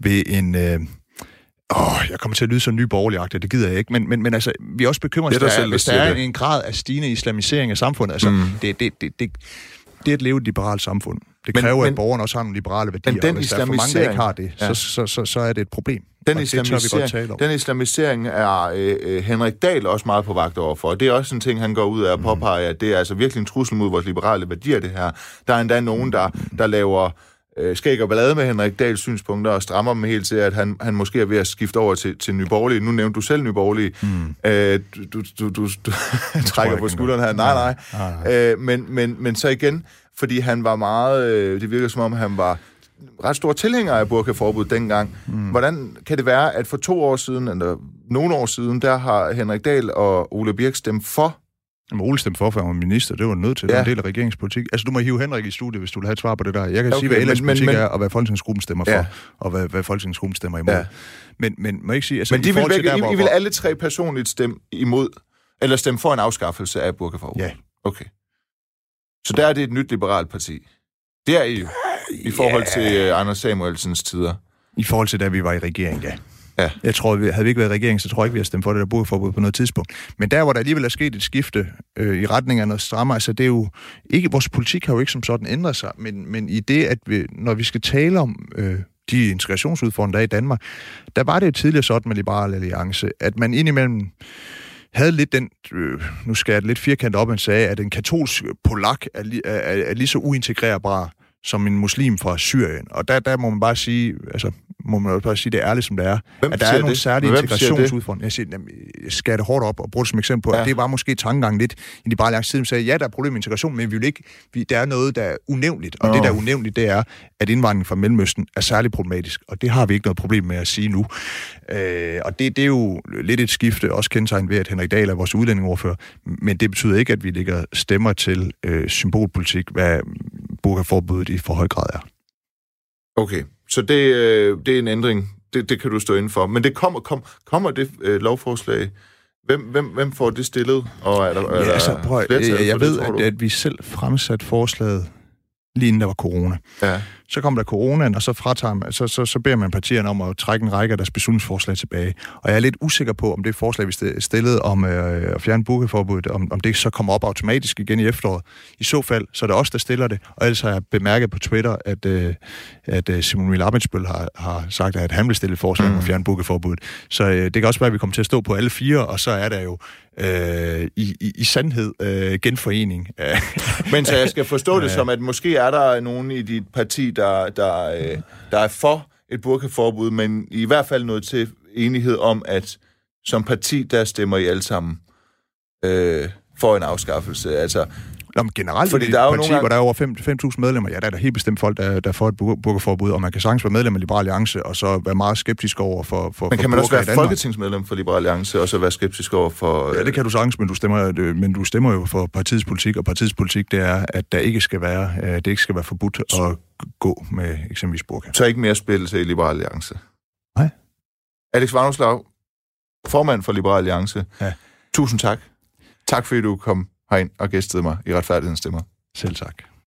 Speaker 2: ved en... Øh, Åh, jeg kommer til at lyde så nyborgerligagtigt, det gider jeg ikke, men, men, men altså, vi er også bekymret, hvis der, er, hvis der er en grad af stigende islamisering af samfundet. Altså, mm. det, det, det, det, det er at leve et liberalt samfund. Det kræver, men, at borgerne også har nogle liberale værdier, men den og hvis der er for mange, der ikke har det, ja. så, så, så, så er det et problem.
Speaker 1: Den, islamisering, den islamisering er øh, øh, Henrik Dahl også meget på vagt overfor. Og det er også en ting, han går ud af at påpege, at det er altså virkelig en trussel mod vores liberale værdier, det her. Der er endda nogen, der, der laver øh, skæg og ballade med Henrik Dahls synspunkter og strammer dem helt til, at han, han måske er ved at skifte over til, til Nyborgerlige. Nu nævnte du selv Nyborgerlige. Mm. Øh, du du, du, du trækker på skulderen her. Nej, nej. nej. nej. Øh, men, men, men så igen, fordi han var meget... Øh, det virker som om, han var ret stor tilhænger af burkaforbud dengang. Mm. Hvordan kan det være, at for to år siden, eller nogle år siden, der har Henrik Dahl og Ole Birk stemt for
Speaker 2: Jamen, Ole stemte for, for han minister. Det var nødt til. Ja. Det en del af regeringspolitik. Altså, du må hive Henrik i studiet, hvis du vil have et svar på det der. Jeg kan okay, sige, hvad ellers politik men, er, og hvad Folketingsgruppen stemmer ja. for, og hvad, hvad Folketingsgruppen stemmer imod. Ja. Men, men må jeg ikke sige... Altså,
Speaker 1: men de vil, begge, der, hvor, I, I vil alle tre personligt stemme imod, eller stemme for en afskaffelse af burkaforbud?
Speaker 2: Ja.
Speaker 1: Okay. Så der er det et nyt liberalt parti. Det er I jo, i forhold til uh, Anders Samuelsens tider.
Speaker 2: I forhold til, da vi var i regering, ja. Ja. Jeg tror, vi, havde vi ikke været i regering, så tror jeg ikke, vi har stemt for det der boligforbud på noget tidspunkt. Men der, hvor der alligevel er sket et skifte øh, i retning af noget strammere, altså det er jo ikke, vores politik har jo ikke som sådan ændret sig, men, men i det, at vi, når vi skal tale om øh, de integrationsudfordringer, der er i Danmark, der var det jo tidligere sådan med Liberale Alliance, at man indimellem havde lidt den, øh, nu skal jeg lidt firkantet op, man sagde, at en katolsk polak er, er, er, er lige så uintegrerbar som en muslim fra Syrien. Og der, der må man bare sige, altså, må man bare sige det ærligt, som det er, Hvem at der er nogle det? særlige integrationsudfordringer. Jeg, siger, jeg skal det hårdt op og bruge det som eksempel på, ja. at det var måske tankegang lidt i de bare side, sagde, ja, der er problem med integration, men vi vil ikke, vi, der er noget, der er unævnligt. Og oh. det, der er unævnligt, det er, at indvandringen fra Mellemøsten er særlig problematisk. Og det har vi ikke noget problem med at sige nu. Øh, og det, det er jo lidt et skifte, også kendetegnet ved, at Henrik Dahl er vores udlændingoverfører. Men det betyder ikke, at vi lægger stemmer til øh, symbolpolitik, hvad burkaforbuddet i for høj grad er.
Speaker 1: Okay, så det, øh, det er en ændring. Det, det kan du stå inden for. Men det kommer, kom, kommer det øh, lovforslag? Hvem, hvem, hvem får det stillet? Og er der, er
Speaker 2: Ja, altså, prøv, jeg, jeg
Speaker 1: det,
Speaker 2: ved,
Speaker 1: tror
Speaker 2: at, at vi selv fremsatte forslaget lige inden der var corona.
Speaker 1: Ja.
Speaker 2: Så kom der coronaen, og så, fratager man, så, så, så beder man partierne om at trække en række af deres beslutningsforslag tilbage. Og jeg er lidt usikker på, om det forslag, vi st- stillede om øh, at fjerne bookeforbuddet, om, om det så kommer op automatisk igen i efteråret. I så fald, så er det os, der stiller det. Og ellers har jeg bemærket på Twitter, at, øh, at øh, Simon Emil Amitsbøl har, har sagt, at han vil stille et forslag om at fjerne bookeforbuddet. Så øh, det kan også være, at vi kommer til at stå på alle fire, og så er der jo øh, i, i, i sandhed øh, genforening.
Speaker 1: Men så jeg skal forstå det som, at måske er der nogen i dit parti, der, der, øh, der er for et burkaforbud, men i hvert fald noget til enighed om, at som parti, der stemmer I alle sammen øh, for en afskaffelse. Altså,
Speaker 2: Nå, men generelt
Speaker 1: Fordi der er jo
Speaker 2: parti,
Speaker 1: nogle
Speaker 2: hvor der er over 5 5.000 medlemmer, ja, der er der helt bestemt folk, der, der får et bur- burkaforbud, og man kan sagtens være medlem af Liberal Alliance, og så være meget skeptisk over for, for
Speaker 1: men
Speaker 2: for
Speaker 1: kan man også være folketingsmedlem for Liberal Alliance, og så være skeptisk over for...
Speaker 2: Ja, det kan du sagtens, men du stemmer, øh, men du stemmer jo for partiets politik, og partiets politik, det er, at der ikke skal være, øh, det ikke skal være forbudt at gå med eksempelvis burka.
Speaker 1: Så ikke mere spillelse i Liberal Alliance.
Speaker 2: Nej.
Speaker 1: Alex Varnoslav, formand for Liberal Alliance.
Speaker 2: Ja.
Speaker 1: Tusind tak. Tak fordi du kom herind og gæstede mig i Retfærdighedens Stemmer.
Speaker 2: Selv tak.